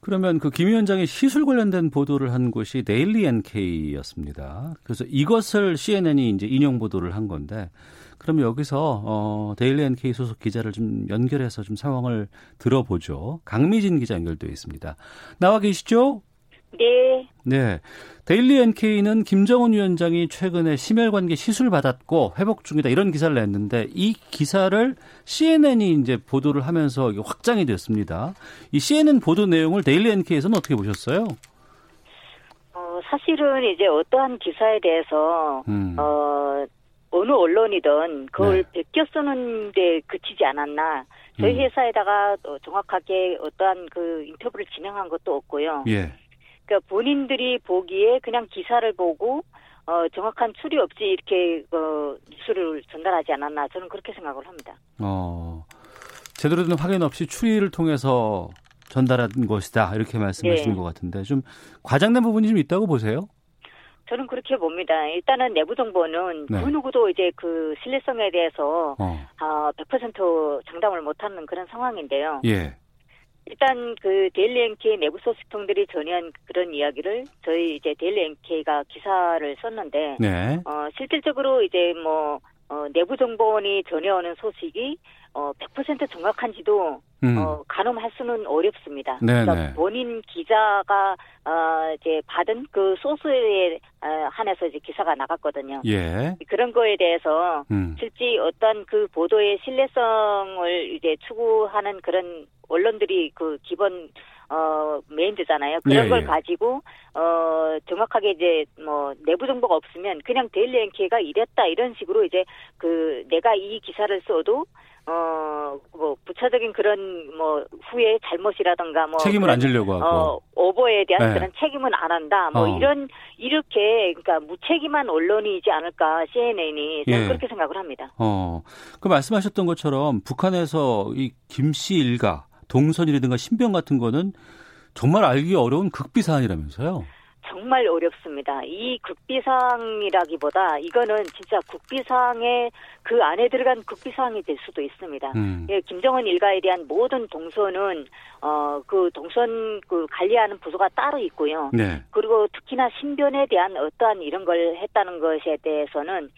그러면 그 김 위원장이 시술 관련된 보도를 한 곳이 데일리 NK였습니다. 그래서 이것을 CNN이 이제 인용 보도를 한 건데 그럼 여기서 어 데일리 NK 소속 기자를 좀 연결해서 좀 상황을 들어보죠. 강미진 기자 연결되어 있습니다. 나와 계시죠? 네. 네. 데일리 NK는 김정은 위원장이 최근에 심혈관계 시술 받았고 회복 중이다 이런 기사를 냈는데 이 기사를 CNN이 이제 보도를 하면서 확장이 됐습니다. 이 CNN 보도 내용을 데일리 NK에서는 어떻게 보셨어요? 어, 사실은 이제 어떠한 기사에 대해서 음. 어, 어느 언론이든 그걸 네. 베껴 쓰는 데 그치지 않았나. 저희 음. 회사에다가 정확하게 어떠한 그 인터뷰를 진행한 것도 없고요. 예. 그러니까 본인들이 보기에 그냥 기사를 보고 어, 정확한 추리 없이 이렇게 어, 뉴스를 전달하지 않았나 저는 그렇게 생각을 합니다. 어, 제대로 된 확인 없이 추리를 통해서 전달한 것이다 이렇게 말씀하시는 네. 것 같은데 좀 과장된 부분이 좀 있다고 보세요? 저는 그렇게 봅니다. 일단은 내부 정보는 네. 그 누구도 이제 그 신뢰성에 대해서 어. 어, 100% 장담을 못하는 그런 상황인데요. 예. 일단 그 데일리 NK 내부 소식통들이 전한 그런 이야기를 저희 이제 데일리 NK가 기사를 썼는데 네. 어 실질적으로 이제 뭐 어, 내부 정보원이 전해오는 소식이 어, 100% 정확한지도 음. 어, 가늠할 수는 어렵습니다. 네네. 그러니까 네. 본인 기자가 어, 이제 받은 그 소스에 어, 한해서 이제 기사가 나갔거든요. 예. 그런 거에 대해서 음. 실제 어떤 그 보도의 신뢰성을 이제 추구하는 그런 언론들이 그 기본 어 메인드잖아요. 그런 예, 걸 예. 가지고 어 정확하게 이제 뭐 내부 정보가 없으면 그냥 데일리 앤케가 이랬다 이런 식으로 이제 그 내가 이 기사를 써도 어 뭐 부차적인 그런 뭐 후에 잘못이라든가 뭐 책임을 안 지려고 하고 어 오버에 대한 네. 그런 책임은 안 한다 뭐 어. 이런 이렇게 그러니까 무책임한 언론이지 않을까 CNN이 저는 예. 그렇게 생각을 합니다. 어 그 말씀하셨던 것처럼 북한에서 이 김씨 일가 동선이라든가 신병 같은 거는 정말 알기 어려운 극비 사안이라면서요? 정말 어렵습니다. 이 극비상이라기보다 이거는 진짜 국비상의 그 안에 들어간 극비상이 될 수도 있습니다. 음. 예, 김정은 일가에 대한 모든 동선은 어 그 동선 그 관리하는 부서가 따로 있고요. 네. 그리고 특히나 신변에 대한 어떠한 이런 걸 했다는 것에 대해서는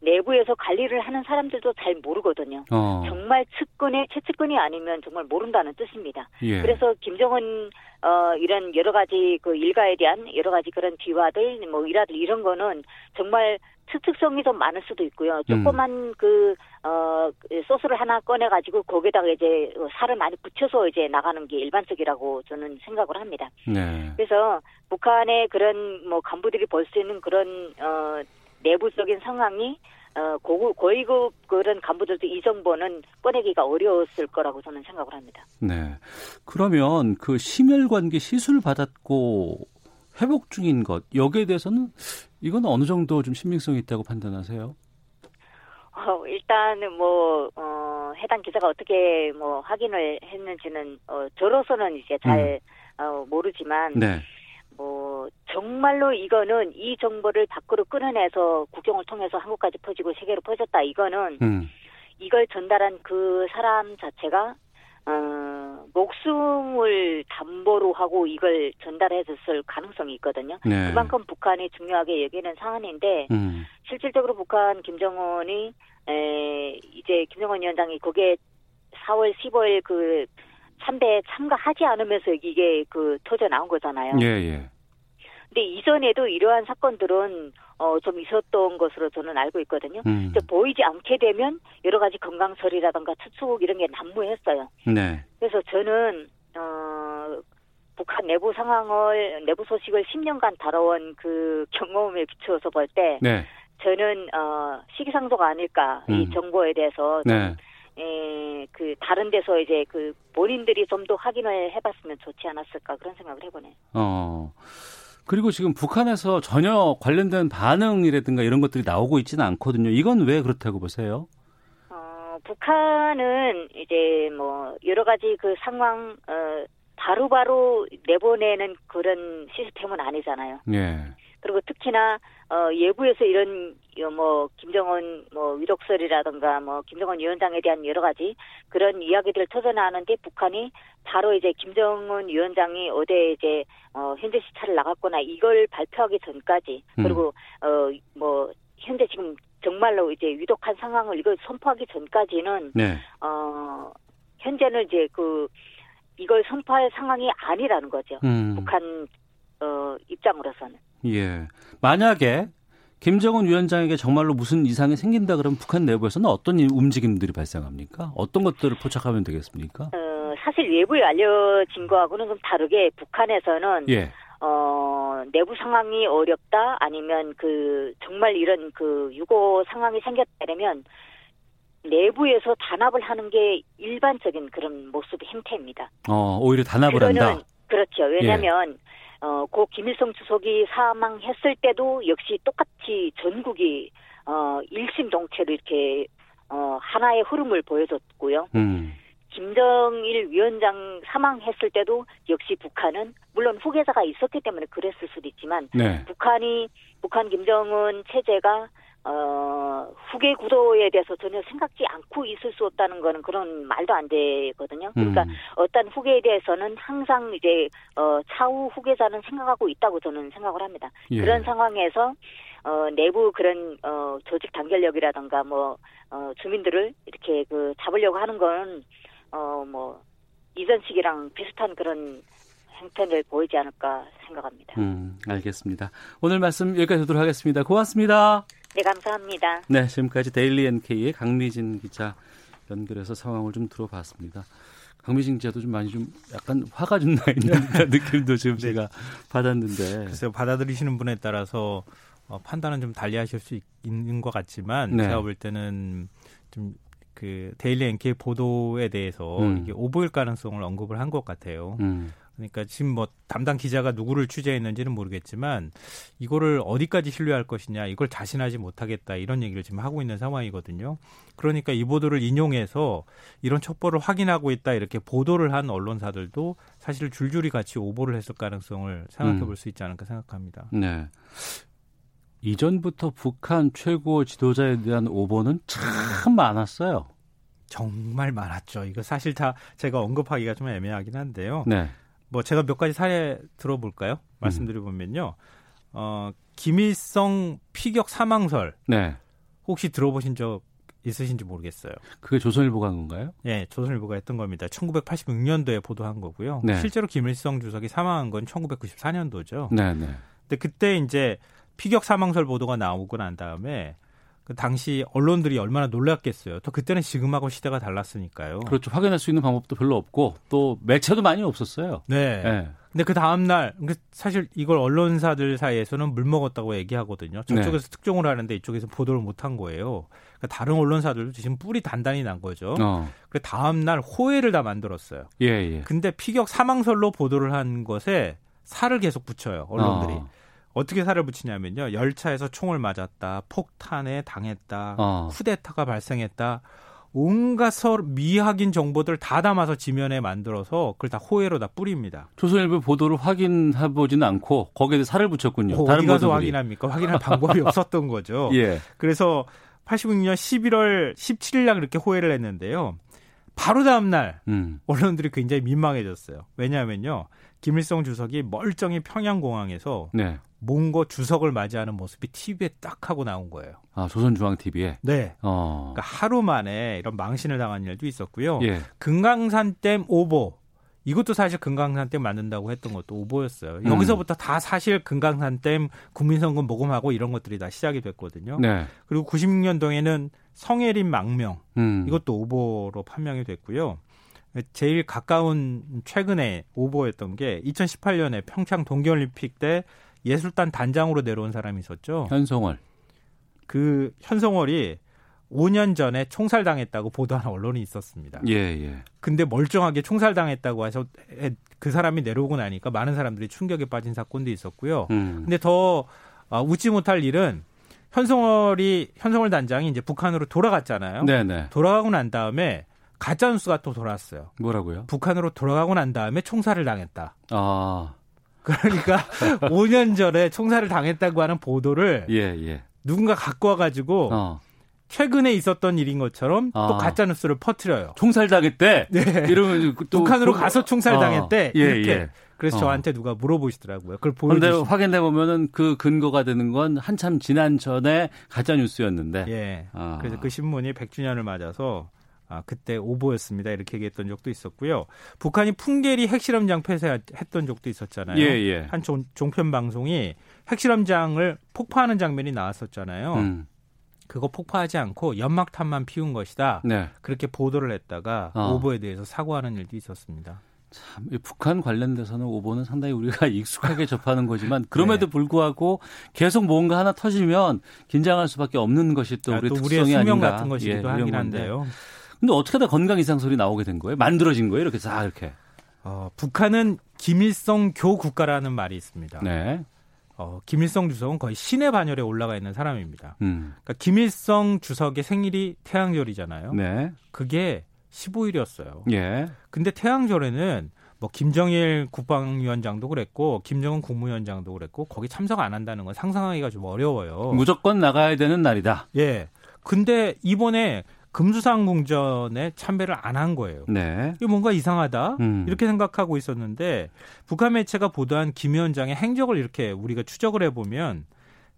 내부에서 관리를 하는 사람들도 잘 모르거든요. 어. 정말 측근의 최측근이 아니면 정말 모른다는 뜻입니다. 예. 그래서 김정은 어 이런 여러 가지 그 일가에 대한 여러 가지 그런 비화들 뭐 일화들 이런 거는 정말 추측성이 좀 많을 수도 있고요. 조그만 음. 그, 어, 소스를 하나 꺼내가지고 거기다가 이제 살을 많이 붙여서 이제 나가는 게 일반적이라고 저는 생각을 합니다. 네. 그래서 북한의 그런 뭐 간부들이 볼 수 있는 그런, 어, 내부적인 상황이 어, 고, 고위급 그런 간부들도 이 정보는 꺼내기가 어려웠을 거라고 저는 생각을 합니다. 네. 그러면 그 심혈관계 시술 받았고 회복 중인 것 여기에 대해서는 이건 어느 정도 좀 신빙성이 있다고 판단하세요? 어, 일단은 뭐 어, 해당 기자가 어떻게 뭐 확인을 했는지는 어, 저로서는 이제 잘 음. 어, 모르지만 네. 뭐 정말로 이거는 이 정보를 밖으로 끊어내서 국경을 통해서 한국까지 퍼지고 세계로 퍼졌다. 이거는 음. 이걸 전달한 그 사람 자체가 어, 목숨을 담보로 하고 이걸 전달해줬을 가능성이 있거든요. 네. 그만큼 북한이 중요하게 여기는 상황인데 음. 실질적으로 북한 김정은이 에, 이제 김정은 위원장이 그게 4월 15일 그 참배에 참가하지 않으면서 이게 그 터져 나온 거잖아요. 예, 예. 근데 이전에도 이러한 사건들은 어, 좀 있었던 것으로 저는 알고 있거든요. 음. 보이지 않게 되면 여러 가지 건강설이라든가 추측 이런 게 난무했어요. 네. 그래서 저는 어, 북한 내부 상황을 내부 소식을 10년간 다뤄온 그 경험에 비추어서 볼 때 네. 저는 어, 시기상조가 아닐까 음. 이 정보에 대해서 네. 에, 그 다른 데서 이제 그 본인들이 좀 더 확인을 해봤으면 좋지 않았을까 그런 생각을 해보네요. 어. 그리고 지금 북한에서 전혀 관련된 반응이라든가 이런 것들이 나오고 있지는 않거든요. 이건 왜 그렇다고 보세요? 어, 북한은 이제 뭐 여러 가지 그 상황 어 바로바로 내보내는 그런 시스템은 아니잖아요. 예. 그리고 특히나 어 예부에서 이런 뭐 김정은 뭐 위독설이라든가 뭐 김정은 위원장에 대한 여러 가지 그런 이야기들을 터져나오는데 북한이 바로 이제 김정은 위원장이 어제 이제 어 현재 시차를 나갔거나 이걸 발표하기 전까지 음. 그리고 어 뭐 현재 지금 정말로 이제 위독한 상황을 이걸 선포하기 전까지는 네. 어 현재는 이제 그 이걸 선포할 상황이 아니라는 거죠. 음. 북한 어 입장으로서는. 예. 만약에 김정은 위원장에게 정말로 무슨 이상이 생긴다 그러면 북한 내부에서는 어떤 움직임들이 발생합니까? 어떤 것들을 포착하면 되겠습니까? 어, 사실 외부에 알려진 거하고는 좀 다르게 북한에서는 예. 어, 내부 상황이 어렵다 아니면 그 정말 이런 그 유고 상황이 생겼다면 내부에서 단합을 하는 게 일반적인 그런 모습 행태입니다. 어, 오히려 단합을 한다. 그렇죠. 왜냐하면 예. 어, 고 김일성 주석이 사망했을 때도 역시 똑같이 전국이 어, 일심동체로 이렇게 어, 하나의 흐름을 보여줬고요. 음. 김정일 위원장 사망했을 때도 역시 북한은 물론 후계자가 있었기 때문에 그랬을 수도 있지만 네. 북한이 북한 김정은 체제가 어, 후계 구도에 대해서 전혀 생각지 않고 있을 수 없다는 거는 그런 말도 안 되거든요. 그러니까 음. 어떤 후계에 대해서는 항상 이제 어, 차후 후계자는 생각하고 있다고 저는 생각을 합니다. 예. 그런 상황에서 어, 내부 그런 어, 조직 단결력이라든가 뭐 어, 주민들을 이렇게 그 잡으려고 하는 건 어, 뭐 이전 시기랑 비슷한 그런 행태를 보이지 않을까 생각합니다. 음, 알겠습니다. 오늘 말씀 여기까지 듣도록 하겠습니다. 고맙습니다. 네, 감사합니다. 네, 지금까지 데일리 NK의 강미진 기자 연결해서 상황을 좀 들어봤습니다. 강미진 기자도 좀 많이 좀 약간 화가 좀 나 있는 느낌도 지금 네. 제가 받았는데. 글쎄요, 받아들이시는 분에 따라서 어, 판단은 좀 달리하실 수 있, 는 것 같지만 네. 제가 볼 때는 좀 그 데일리 NK 보도에 대해서 음. 이게 오보일 가능성을 언급을 한 것 같아요. 음. 그러니까 지금 뭐 담당 기자가 누구를 취재했는지는 모르겠지만 이거를 어디까지 신뢰할 것이냐 이걸 자신하지 못하겠다 이런 얘기를 지금 하고 있는 상황이거든요. 그러니까 이 보도를 인용해서 이런 첩보를 확인하고 있다 이렇게 보도를 한 언론사들도 사실 줄줄이 같이 오보를 했을 가능성을 생각해 볼수 음. 있지 않을까 생각합니다. 네. 이전부터 북한 최고 지도자에 대한 오보는 참 많았어요. 정말 많았죠. 이거 사실 다 제가 언급하기가 좀 애매하긴 한데요. 네. 뭐 제가 몇 가지 사례 들어볼까요? 말씀드려보면요. 어, 김일성 피격 사망설. 네. 혹시 들어보신 적 있으신지 모르겠어요. 그게 조선일보가 한 건가요? 네, 조선일보가 했던 겁니다. 1986년도에 보도한 거고요. 네. 실제로 김일성 주석이 사망한 건 1994년도죠. 네, 네. 근데 그때 이제 피격 사망설 보도가 나오고 난 다음에 그 당시 언론들이 얼마나 놀랐겠어요. 또 그때는 지금하고 시대가 달랐으니까요. 그렇죠. 확인할 수 있는 방법도 별로 없고 또 매체도 많이 없었어요. 네. 네. 근데 그 다음 날그 사실 이걸 언론사들 사이에서는 물 먹었다고 얘기하거든요. 저쪽에서 네. 특종을 하는데 이쪽에서 보도를 못 한 거예요. 그러니까 다른 언론사들도 지금 뿔이 단단히 난 거죠. 어. 그 다음 날 호해를 다 만들었어요. 예, 예. 근데 피격 사망설로 보도를 한 것에 살을 계속 붙여요. 언론들이. 어. 어떻게 살을 붙이냐면요. 열차에서 총을 맞았다, 폭탄에 당했다, 어. 쿠데타가 발생했다. 온갖 서 미확인 정보들 다 담아서 지면에 만들어서 그걸 다 호해로 다 뿌립니다. 조선일보 보도를 확인해 보지는 않고 거기에 살을 붙였군요. 어, 다른 어디 가서 보도들이. 확인합니까? 확인할 방법이 없었던 거죠. 예. 그래서 86년 11월 17일 날 그렇게 호해를 했는데요. 바로 다음 날 음. 언론들이 굉장히 민망해졌어요. 왜냐하면요. 김일성 주석이 멀쩡히 평양공항에서 네. 몽고 주석을 맞이하는 모습이 TV에 딱 하고 나온 거예요. 아, 조선중앙TV에? 네. 어. 그러니까 하루 만에 이런 망신을 당한 일도 있었고요. 예. 금강산댐 오보. 이것도 사실 금강산댐 만든다고 했던 것도 오보였어요. 음. 여기서부터 다 사실 금강산댐 국민선거 모금하고 이런 것들이 다 시작이 됐거든요. 네. 그리고 96년도에는 성해림 망명. 음. 이것도 오보로 판명이 됐고요. 제일 가까운 최근에 오보였던 게 2018년에 평창 동계올림픽 때 예술단 단장으로 내려온 사람이 있었죠. 현성월. 그 현성월이 5년 전에 총살당했다고 보도한 언론이 있었습니다. 예, 예. 근데 멀쩡하게 총살당했다고 해서 그 사람이 내려오고 나니까 많은 사람들이 충격에 빠진 사건도 있었고요. 음. 근데 더 어, 웃지 못할 일은 현성월이 현성월 단장이 이제 북한으로 돌아갔잖아요. 네네. 돌아가고 난 다음에 가짜 뉴스가 또 돌아왔어요. 뭐라고요? 북한으로 돌아가고 난 다음에 총살을 당했다. 아. 그러니까 5년 전에 총살을 당했다고 하는 보도를 예, 예. 누군가 갖고 와가지고 어. 최근에 있었던 일인 것처럼 아. 또 가짜 뉴스를 퍼뜨려요. 총살 당했대. 네. 이러면 또 북한으로 그, 가서 총살 어. 당했대. 예, 이렇게. 예. 그래서 어. 저한테 누가 물어보시더라고요. 그걸 보여주시. 그런데 확인해 보면은 그 근거가 되는 건 한참 지난 전에 가짜 뉴스였는데. 예. 아. 그래서 그 신문이 100주년을 맞아서 아, 그때 오보였습니다. 이렇게 얘기했던 적도 있었고요. 북한이 풍계리 핵실험장 폐쇄했던 적도 있었잖아요. 예, 예. 한 종, 종편 방송이 핵실험장을 폭파하는 장면이 나왔었잖아요. 음. 그거 폭파하지 않고 연막탄만 피운 것이다. 네. 그렇게 보도를 했다가 어. 오보에 대해서 사과하는 일도 있었습니다. 참, 북한 관련돼서는 오보는 상당히 우리가 익숙하게 접하는 거지만 그럼에도 네. 불구하고 계속 뭔가 하나 터지면 긴장할 수밖에 없는 것이 또 아, 우리 또 특성이 우리의 숙명 아닌가. 같은 것이기도 예, 하긴 한데요. 근데 어떻게 다 건강 이상 소리 나오게 된 거예요? 만들어진 거예요? 이렇게 싹 이렇게. 어, 북한은 김일성 교 국가라는 말이 있습니다. 네. 어, 김일성 주석은 거의 신의 반열에 올라가 있는 사람입니다. 음. 그러니까 김일성 주석의 생일이 태양절이잖아요. 네. 그게 15일이었어요. 예. 근데 태양절에는 뭐 김정일 국방위원장도 그랬고 김정은 국무위원장도 그랬고 거기 참석 안 한다는 건 상상하기가 좀 어려워요. 무조건 나가야 되는 날이다. 예. 근데 이번에 금수상 궁전에 참배를 안 한 거예요. 네. 이게 뭔가 이상하다 음. 이렇게 생각하고 있었는데 북한 매체가 보도한 김 위원장의 행적을 이렇게 우리가 추적을 해보면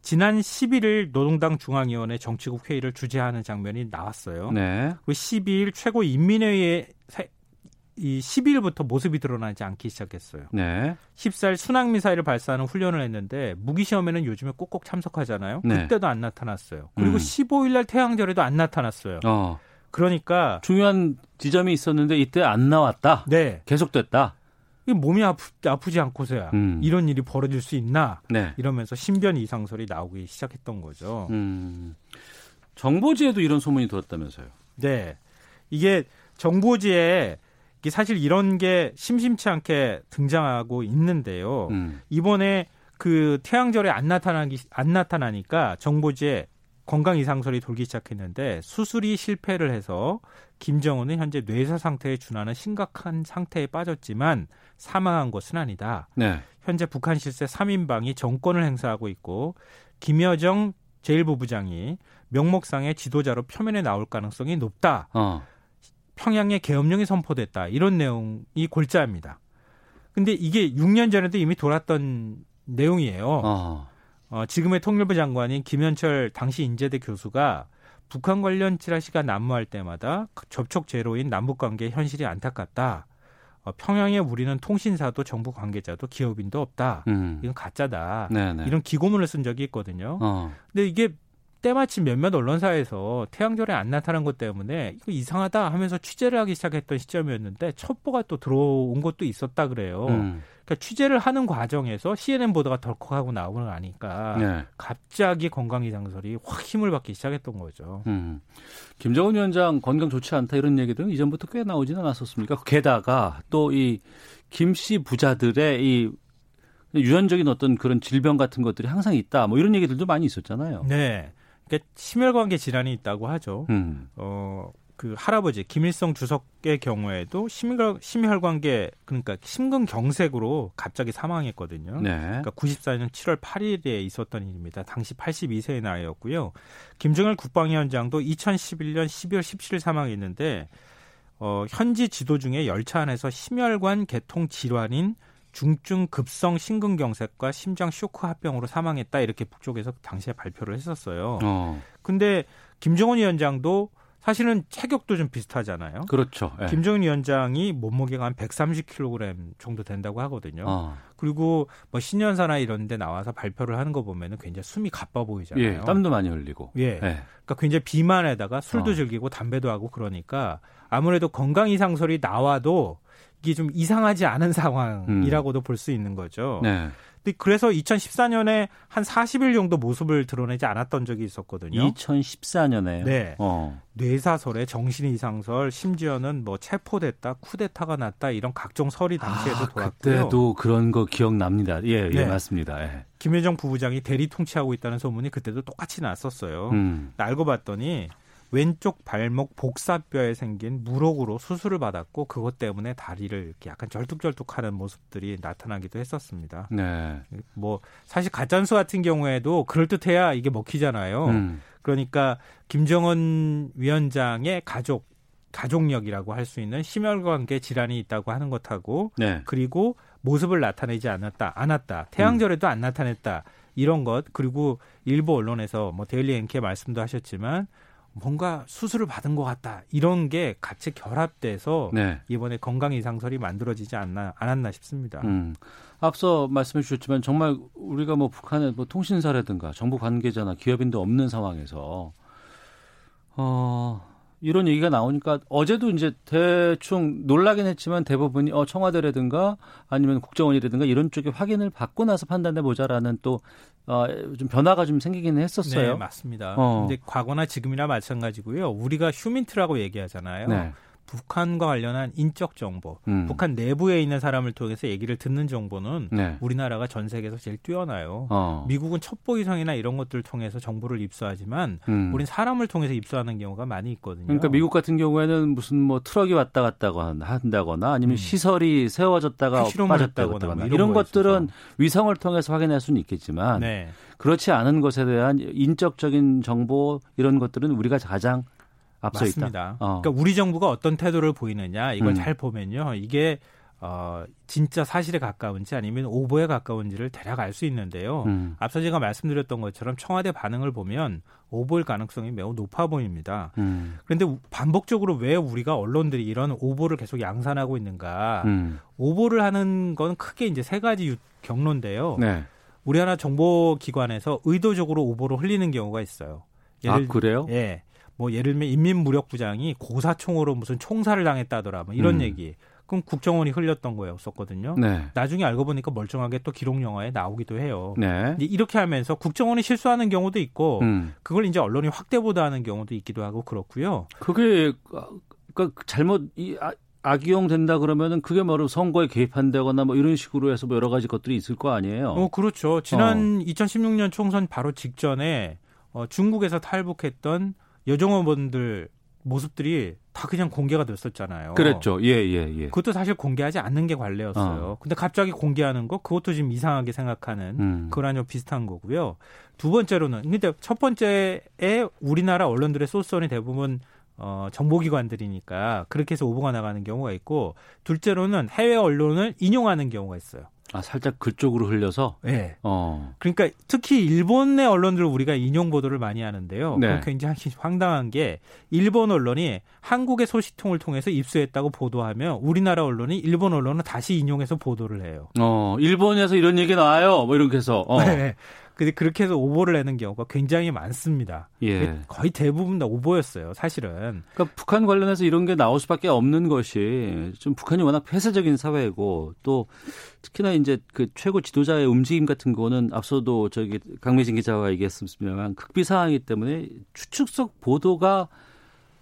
지난 11일 노동당 중앙위원회 정치국 회의를 주재하는 장면이 나왔어요. 네. 그 12일 최고 인민회의에 이 12일부터 모습이 드러나지 않기 시작했어요. 네. 14일 순항 미사일을 발사하는 훈련을 했는데 무기 시험에는 요즘에 꼭꼭 참석하잖아요. 네. 그때도 안 나타났어요. 그리고 음. 15일 날 태양절에도 안 나타났어요. 어. 그러니까 중요한 지점이 있었는데 이때 안 나왔다. 네. 계속됐다. 몸이 아프, 아프지 않고서야 음. 이런 일이 벌어질 수 있나 네. 이러면서 신변 이상설이 나오기 시작했던 거죠. 음. 정보지에도 이런 소문이 돌았다면서요? 네, 이게 정보지에 사실 이런 게 심심치 않게 등장하고 있는데요. 음. 이번에 그 태양절에 안 나타나기 안 나타나니까 정보지에 건강 이상설이 돌기 시작했는데 수술이 실패를 해서 김정은은 현재 뇌사 상태에 준하는 심각한 상태에 빠졌지만 사망한 것은 아니다. 네. 현재 북한 실세 3인방이 정권을 행사하고 있고 김여정 제1부부장이 명목상의 지도자로 표면에 나올 가능성이 높다. 어. 평양에 계엄령이 선포됐다. 이런 내용이 골자입니다. 근데 이게 6년 전에도 이미 돌았던 내용이에요. 어. 어, 지금의 통일부 장관인 김현철 당시 인제대 교수가 북한 관련 찌라시가 난무할 때마다 접촉 제로인 남북 관계 현실이 안타깝다. 어, 평양에 우리는 통신사도 정부 관계자도 기업인도 없다. 음. 이건 가짜다. 네네. 이런 기고문을 쓴 적이 있거든요. 어. 근데 이게 때마침 몇몇 언론사에서 태양절에 안 나타난 것 때문에 이거 이상하다 하면서 취재를 하기 시작했던 시점이었는데 첩보가 또 들어온 것도 있었다 그래요. 음. 그러니까 취재를 하는 과정에서 CNN 보도가 덜컥하고 나오는 거 아니까 네. 갑자기 건강 이상설이 확 힘을 받기 시작했던 거죠. 음. 김정은 위원장 건강 좋지 않다 이런 얘기들은 이전부터 꽤 나오지는 않았었습니까? 게다가 또 이 김 씨 부자들의 이 유전적인 어떤 그런 질병 같은 것들이 항상 있다. 뭐 이런 얘기들도 많이 있었잖아요. 네. 그러니까 심혈관계 질환이 있다고 하죠. 음. 어, 그 할아버지 김일성 주석의 경우에도 심혈, 심혈관계 그러니까 심근경색으로 갑자기 사망했거든요. 네. 그러니까 94년 7월 8일에 있었던 일입니다. 당시 82세의 나이였고요. 김정일 국방위원장도 2011년 12월 17일 사망했는데 어, 현지 지도 중에 열차 안에서 심혈관 계통 질환인 중증 급성 심근경색과 심장 쇼크 합병으로 사망했다 이렇게 북쪽에서 당시에 발표를 했었어요. 어. 근데 김정은 위원장도 사실은 체격도 좀 비슷하잖아요. 그렇죠. 예. 김정은 위원장이 몸무게가 한 130kg 정도 된다고 하거든요. 어. 그리고 뭐 신년사나 이런 데 나와서 발표를 하는 거 보면은 굉장히 숨이 가빠 보이잖아요. 예, 땀도 많이 흘리고. 예. 예. 그러니까 굉장히 비만에다가 술도 어. 즐기고 담배도 하고 그러니까 아무래도 건강 이상설이 나와도 이게 좀 이상하지 않은 상황이라고도 음. 볼수 있는 거죠. 네. 근데 그래서 2014년에 한 40일 정도 모습을 드러내지 않았던 적이 있었거든요. 2014년에. 네. 어. 뇌사설에 정신 이상설, 심지어는 뭐 체포됐다, 쿠데타가 났다 이런 각종 설이 당시에도 아, 돌았고요. 그때도 그런 거 기억납니다. 예, 예 네. 맞습니다. 예. 김여정 부부장이 대리 통치하고 있다는 소문이 그때도 똑같이 났었어요. 음. 알고 봤더니 왼쪽 발목 복사뼈에 생긴 물혹으로 수술을 받았고 그것 때문에 다리를 이렇게 약간 절뚝절뚝하는 모습들이 나타나기도 했었습니다. 네. 뭐 사실 가짠수 같은 경우에도 그럴 듯해야 이게 먹히잖아요. 음. 그러니까 김정은 위원장의 가족 가족력이라고 할 수 있는 심혈관계 질환이 있다고 하는 것하고 네. 그리고 모습을 나타내지 않았다 않았다 태양절에도 안 나타냈다 이런 것 그리고 일부 언론에서 뭐 데일리 앵케 말씀도 하셨지만 뭔가 수술을 받은 것 같다 이런 게 같이 결합돼서 네. 이번에 건강 이상설이 만들어지지 않나 않았나 싶습니다. 음. 앞서 말씀해 주셨지만 정말 우리가 뭐 북한의 뭐 통신사라든가 정부 관계자나 기업인도 없는 상황에서 어 이런 얘기가 나오니까 어제도 이제 대충 놀라긴 했지만 대부분이 어 청와대라든가 아니면 국정원이라든가 이런 쪽에 확인을 받고 나서 판단해 보자라는 또 어, 좀 변화가 좀 생기기는 했었어요. 네, 맞습니다. 어. 근데 과거나 지금이나 마찬가지고요. 우리가 휴민트라고 얘기하잖아요. 네. 북한과 관련한 인적 정보, 음. 북한 내부에 있는 사람을 통해서 얘기를 듣는 정보는 네. 우리나라가 전 세계에서 제일 뛰어나요. 어. 미국은 첩보 위성이나 이런 것들을 통해서 정보를 입수하지만 음. 우린 사람을 통해서 입수하는 경우가 많이 있거든요. 그러니까 미국 같은 경우에는 무슨 뭐 트럭이 왔다 갔다 한다거나 아니면 음. 시설이 세워졌다가 빠졌다거나 이런, 이런 것들은 위성을 통해서 확인할 수는 있겠지만 네. 그렇지 않은 것에 대한 인적적인 정보 이런 것들은 우리가 가장 앞서 맞습니다. 있다. 어. 그러니까 우리 정부가 어떤 태도를 보이느냐 이걸 음. 잘 보면요. 이게 어, 진짜 사실에 가까운지 아니면 오보에 가까운지를 대략 알 수 있는데요. 음. 앞서 제가 말씀드렸던 것처럼 청와대 반응을 보면 오보일 가능성이 매우 높아 보입니다. 음. 그런데 반복적으로 왜 우리가 언론들이 이런 오보를 계속 양산하고 있는가? 음. 오보를 하는 건 크게 이제 세 가지 경로인데요. 네. 우리 하나 정보기관에서 의도적으로 오보를 흘리는 경우가 있어요. 예를, 아, 그래요? 예. 뭐 예를 들면 인민무력부장이 고사총으로 무슨 총살을 당했다더라 뭐 이런 음. 얘기. 그럼 국정원이 흘렸던 거였었거든요. 네. 나중에 알고 보니까 멀쩡하게 또 기록 영화에 나오기도 해요. 네. 이렇게 하면서 국정원이 실수하는 경우도 있고 음. 그걸 이제 언론이 확대 보도하는 경우도 있기도 하고 그렇고요. 그게 그러니까 잘못 이 아, 악용 된다 그러면은 그게 뭐로 선거에 개입한다거나 뭐 이런 식으로 해서 뭐 여러 가지 것들이 있을 거 아니에요. 어 그렇죠. 지난 어. 2016년 총선 바로 직전에 어, 중국에서 탈북했던 여정원분들 모습들이 다 그냥 공개가 됐었잖아요. 그랬죠. 예, 예, 예. 그것도 사실 공개하지 않는 게 관례였어요. 어. 근데 갑자기 공개하는 거 그것도 지금 이상하게 생각하는 음. 그거랑 비슷한 거고요. 두 번째로는 근데 첫 번째에 우리나라 언론들의 소스원이 대부분 어, 정보기관들이니까 그렇게 해서 오보가 나가는 경우가 있고 둘째로는 해외 언론을 인용하는 경우가 있어요. 아 살짝 그쪽으로 흘려서. 네. 어. 그러니까 특히 일본의 언론들 우리가 인용 보도를 많이 하는데요. 네. 굉장히 황당한 게 일본 언론이 한국의 소식통을 통해서 입수했다고 보도하면 우리나라 언론이 일본 언론을 다시 인용해서 보도를 해요. 어, 일본에서 이런 얘기 나와요. 뭐 이렇게 해서. 어. 네. 근데 그렇게 해서 오보를 내는 경우가 굉장히 많습니다. 예. 거의 대부분 다 오보였어요, 사실은. 그러니까 북한 관련해서 이런 게 나올 수밖에 없는 것이 좀 북한이 워낙 폐쇄적인 사회고 또 특히나 이제 그 최고 지도자의 움직임 같은 거는 앞서도 저기 강미진 기자가 얘기했습니다만 극비 상황이기 때문에 추측성 보도가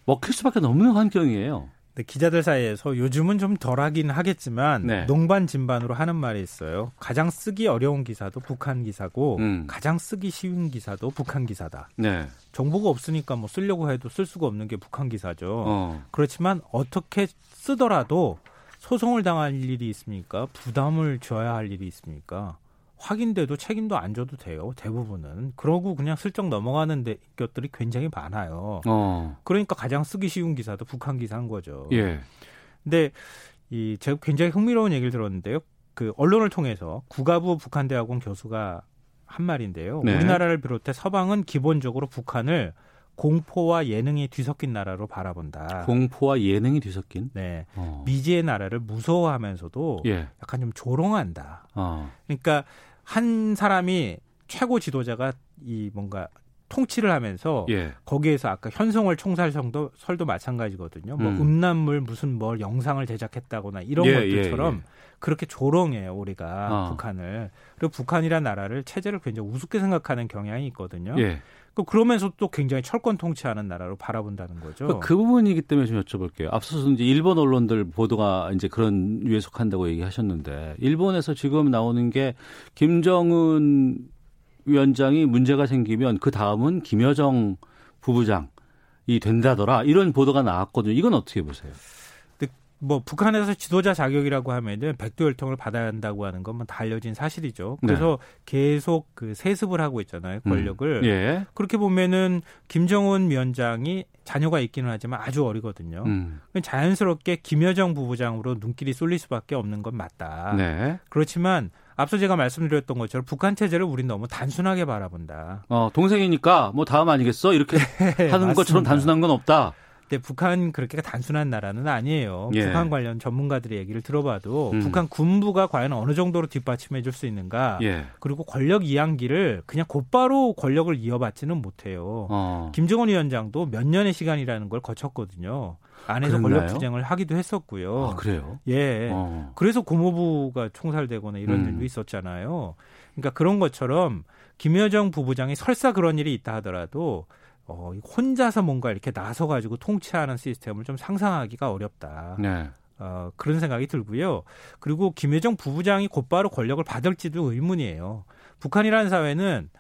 먹힐 수밖에 없는 환경이에요. 네, 기자들 사이에서 요즘은 좀 덜하긴 하겠지만 네. 농반 진반으로 하는 말이 있어요. 가장 쓰기 어려운 기사도 북한 기사고 음. 가장 쓰기 쉬운 기사도 북한 기사다. 네. 정보가 없으니까 뭐 쓰려고 해도 쓸 수가 없는 게 북한 기사죠. 어. 그렇지만 어떻게 쓰더라도 소송을 당할 일이 있습니까? 부담을 져야 할 일이 있습니까? 확인돼도 책임도 안 져도 돼요. 대부분은. 그러고 그냥 슬쩍 넘어가는 데, 것들이 굉장히 많아요. 어. 그러니까 가장 쓰기 쉬운 기사도 북한 기사인 거죠. 예. 근데 이 제가 굉장히 흥미로운 얘기를 들었는데요. 그 언론을 통해서 국가부 북한대학원 교수가 한 말인데요. 네. 우리나라를 비롯해 서방은 기본적으로 북한을 공포와 예능이 뒤섞인 나라로 바라본다. 공포와 예능이 뒤섞인? 네. 어. 미지의 나라를 무서워하면서도 예. 약간 좀 조롱한다. 어. 그러니까 한 사람이 최고 지도자가 이 뭔가 통치를 하면서 예. 거기에서 아까 현송월 총살성도 설도 마찬가지거든요. 뭐 음. 음란물 무슨 뭘 영상을 제작했다거나 이런 예, 것들처럼 예, 예. 그렇게 조롱해요 우리가 어. 북한을 그리고 북한이란 나라를 체제를 굉장히 우습게 생각하는 경향이 있거든요. 예. 그 그러면서 또 굉장히 철권 통치하는 나라로 바라본다는 거죠. 그, 그 부분이기 때문에 좀 여쭤볼게요. 앞서서 이제 일본 언론들 보도가 이제 그런 유에 속한다고 얘기하셨는데 일본에서 지금 나오는 게 김정은 위원장이 문제가 생기면 그 다음은 김여정 부부장이 된다더라 이런 보도가 나왔거든요. 이건 어떻게 보세요? 뭐 북한에서 지도자 자격이라고 하면은 백도 열통을 받아야 한다고 하는 건뭐다 알려진 사실이죠. 그래서 네. 계속 그 세습을 하고 있잖아요. 권력을. 음. 예. 그렇게 보면은 김정은 위원장이 자녀가 있기는 하지만 아주 어리거든요. 음. 자연스럽게 김여정 부부장으로 눈길이 쏠릴 수밖에 없는 건 맞다. 네. 그렇지만 앞서 제가 말씀드렸던 것처럼 북한 체제를 우린 너무 단순하게 바라본다. 어, 동생이니까 뭐 다음 아니겠어? 이렇게 네, 하는 것처럼 단순한 건 없다. 근데 북한 그렇게 단순한 나라는 아니에요. 예. 북한 관련 전문가들의 얘기를 들어봐도 음. 북한 군부가 과연 어느 정도로 뒷받침해 줄 수 있는가. 예. 그리고 권력 이양기를 그냥 곧바로 권력을 이어받지는 못해요. 어. 김정은 위원장도 몇 년의 시간이라는 걸 거쳤거든요. 안에서 그랬나요? 권력 투쟁을 하기도 했었고요. 아, 그래요? 예. 어. 그래서 고모부가 총살되거나 이런 음. 일도 있었잖아요. 그러니까 그런 것처럼 김여정 부부장이 설사 그런 일이 있다 하더라도 어, 혼자서 뭔가 이렇게 나서가지고 통치하는 시스템을 좀 상상하기가 어렵다. 네. 어, 그런 생각이 들고요. 그리고 김여정 부부장이 곧바로 권력을 받을지도 의문이에요. 북한이라는 사회는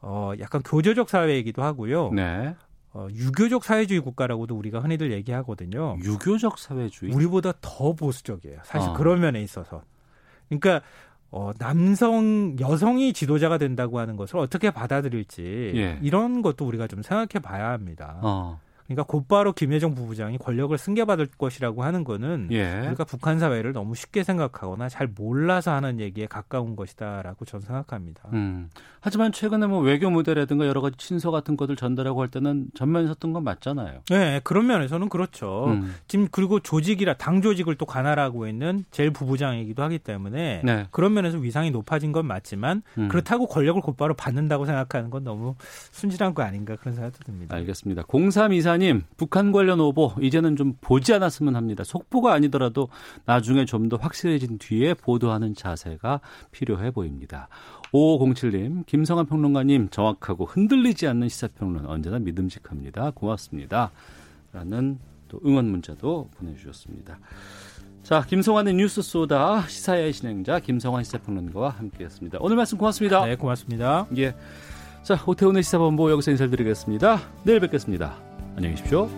어, 약간 교조적 사회이기도 하고요. 네. 어, 유교적 사회주의 국가라고도 우리가 흔히들 얘기하거든요. 유교적 사회주의? 우리보다 더 보수적이에요. 사실 어. 그런 면에 있어서. 그러니까 어, 남성, 여성이 지도자가 된다고 하는 것을 어떻게 받아들일지 예. 이런 것도 우리가 좀 생각해 봐야 합니다. 어. 그러니까 곧바로 김여정 부부장이 권력을 승계받을 것이라고 하는 거는 예. 우리가 북한 사회를 너무 쉽게 생각하거나 잘 몰라서 하는 얘기에 가까운 것이다라고 저는 생각합니다. 음. 하지만 최근에 뭐 외교 무대라든가 여러 가지 친서 같은 것들 전달하고 할 때는 전면에 섰던 건 맞잖아요. 네, 그런 면에서는 그렇죠. 음. 지금 그리고 조직이라 당 조직을 또 관할하고 있는 제일 부부장이기도 하기 때문에 네. 그런 면에서 위상이 높아진 건 맞지만 음. 그렇다고 권력을 곧바로 받는다고 생각하는 건 너무 순진한 거 아닌가 그런 생각도 듭니다. 알겠습니다. 0324 이사님, 북한 관련 오보 이제는 좀 보지 않았으면 합니다. 속보가 아니더라도 나중에 좀 더 확실해진 뒤에 보도하는 자세가 필요해 보입니다. 5507님, 김성환 평론가님 정확하고 흔들리지 않는 시사평론 언제나 믿음직합니다. 고맙습니다. 라는 또 응원 문자도 보내주셨습니다. 자, 김성환의 뉴스 소다 시사의 진행자 김성환 시사평론가와 함께했습니다. 오늘 말씀 고맙습니다. 네, 고맙습니다. 예. 자, 오태훈의 시사본부 여기서 인사드리겠습니다. 내일 뵙겠습니다. 안녕히 계십시오.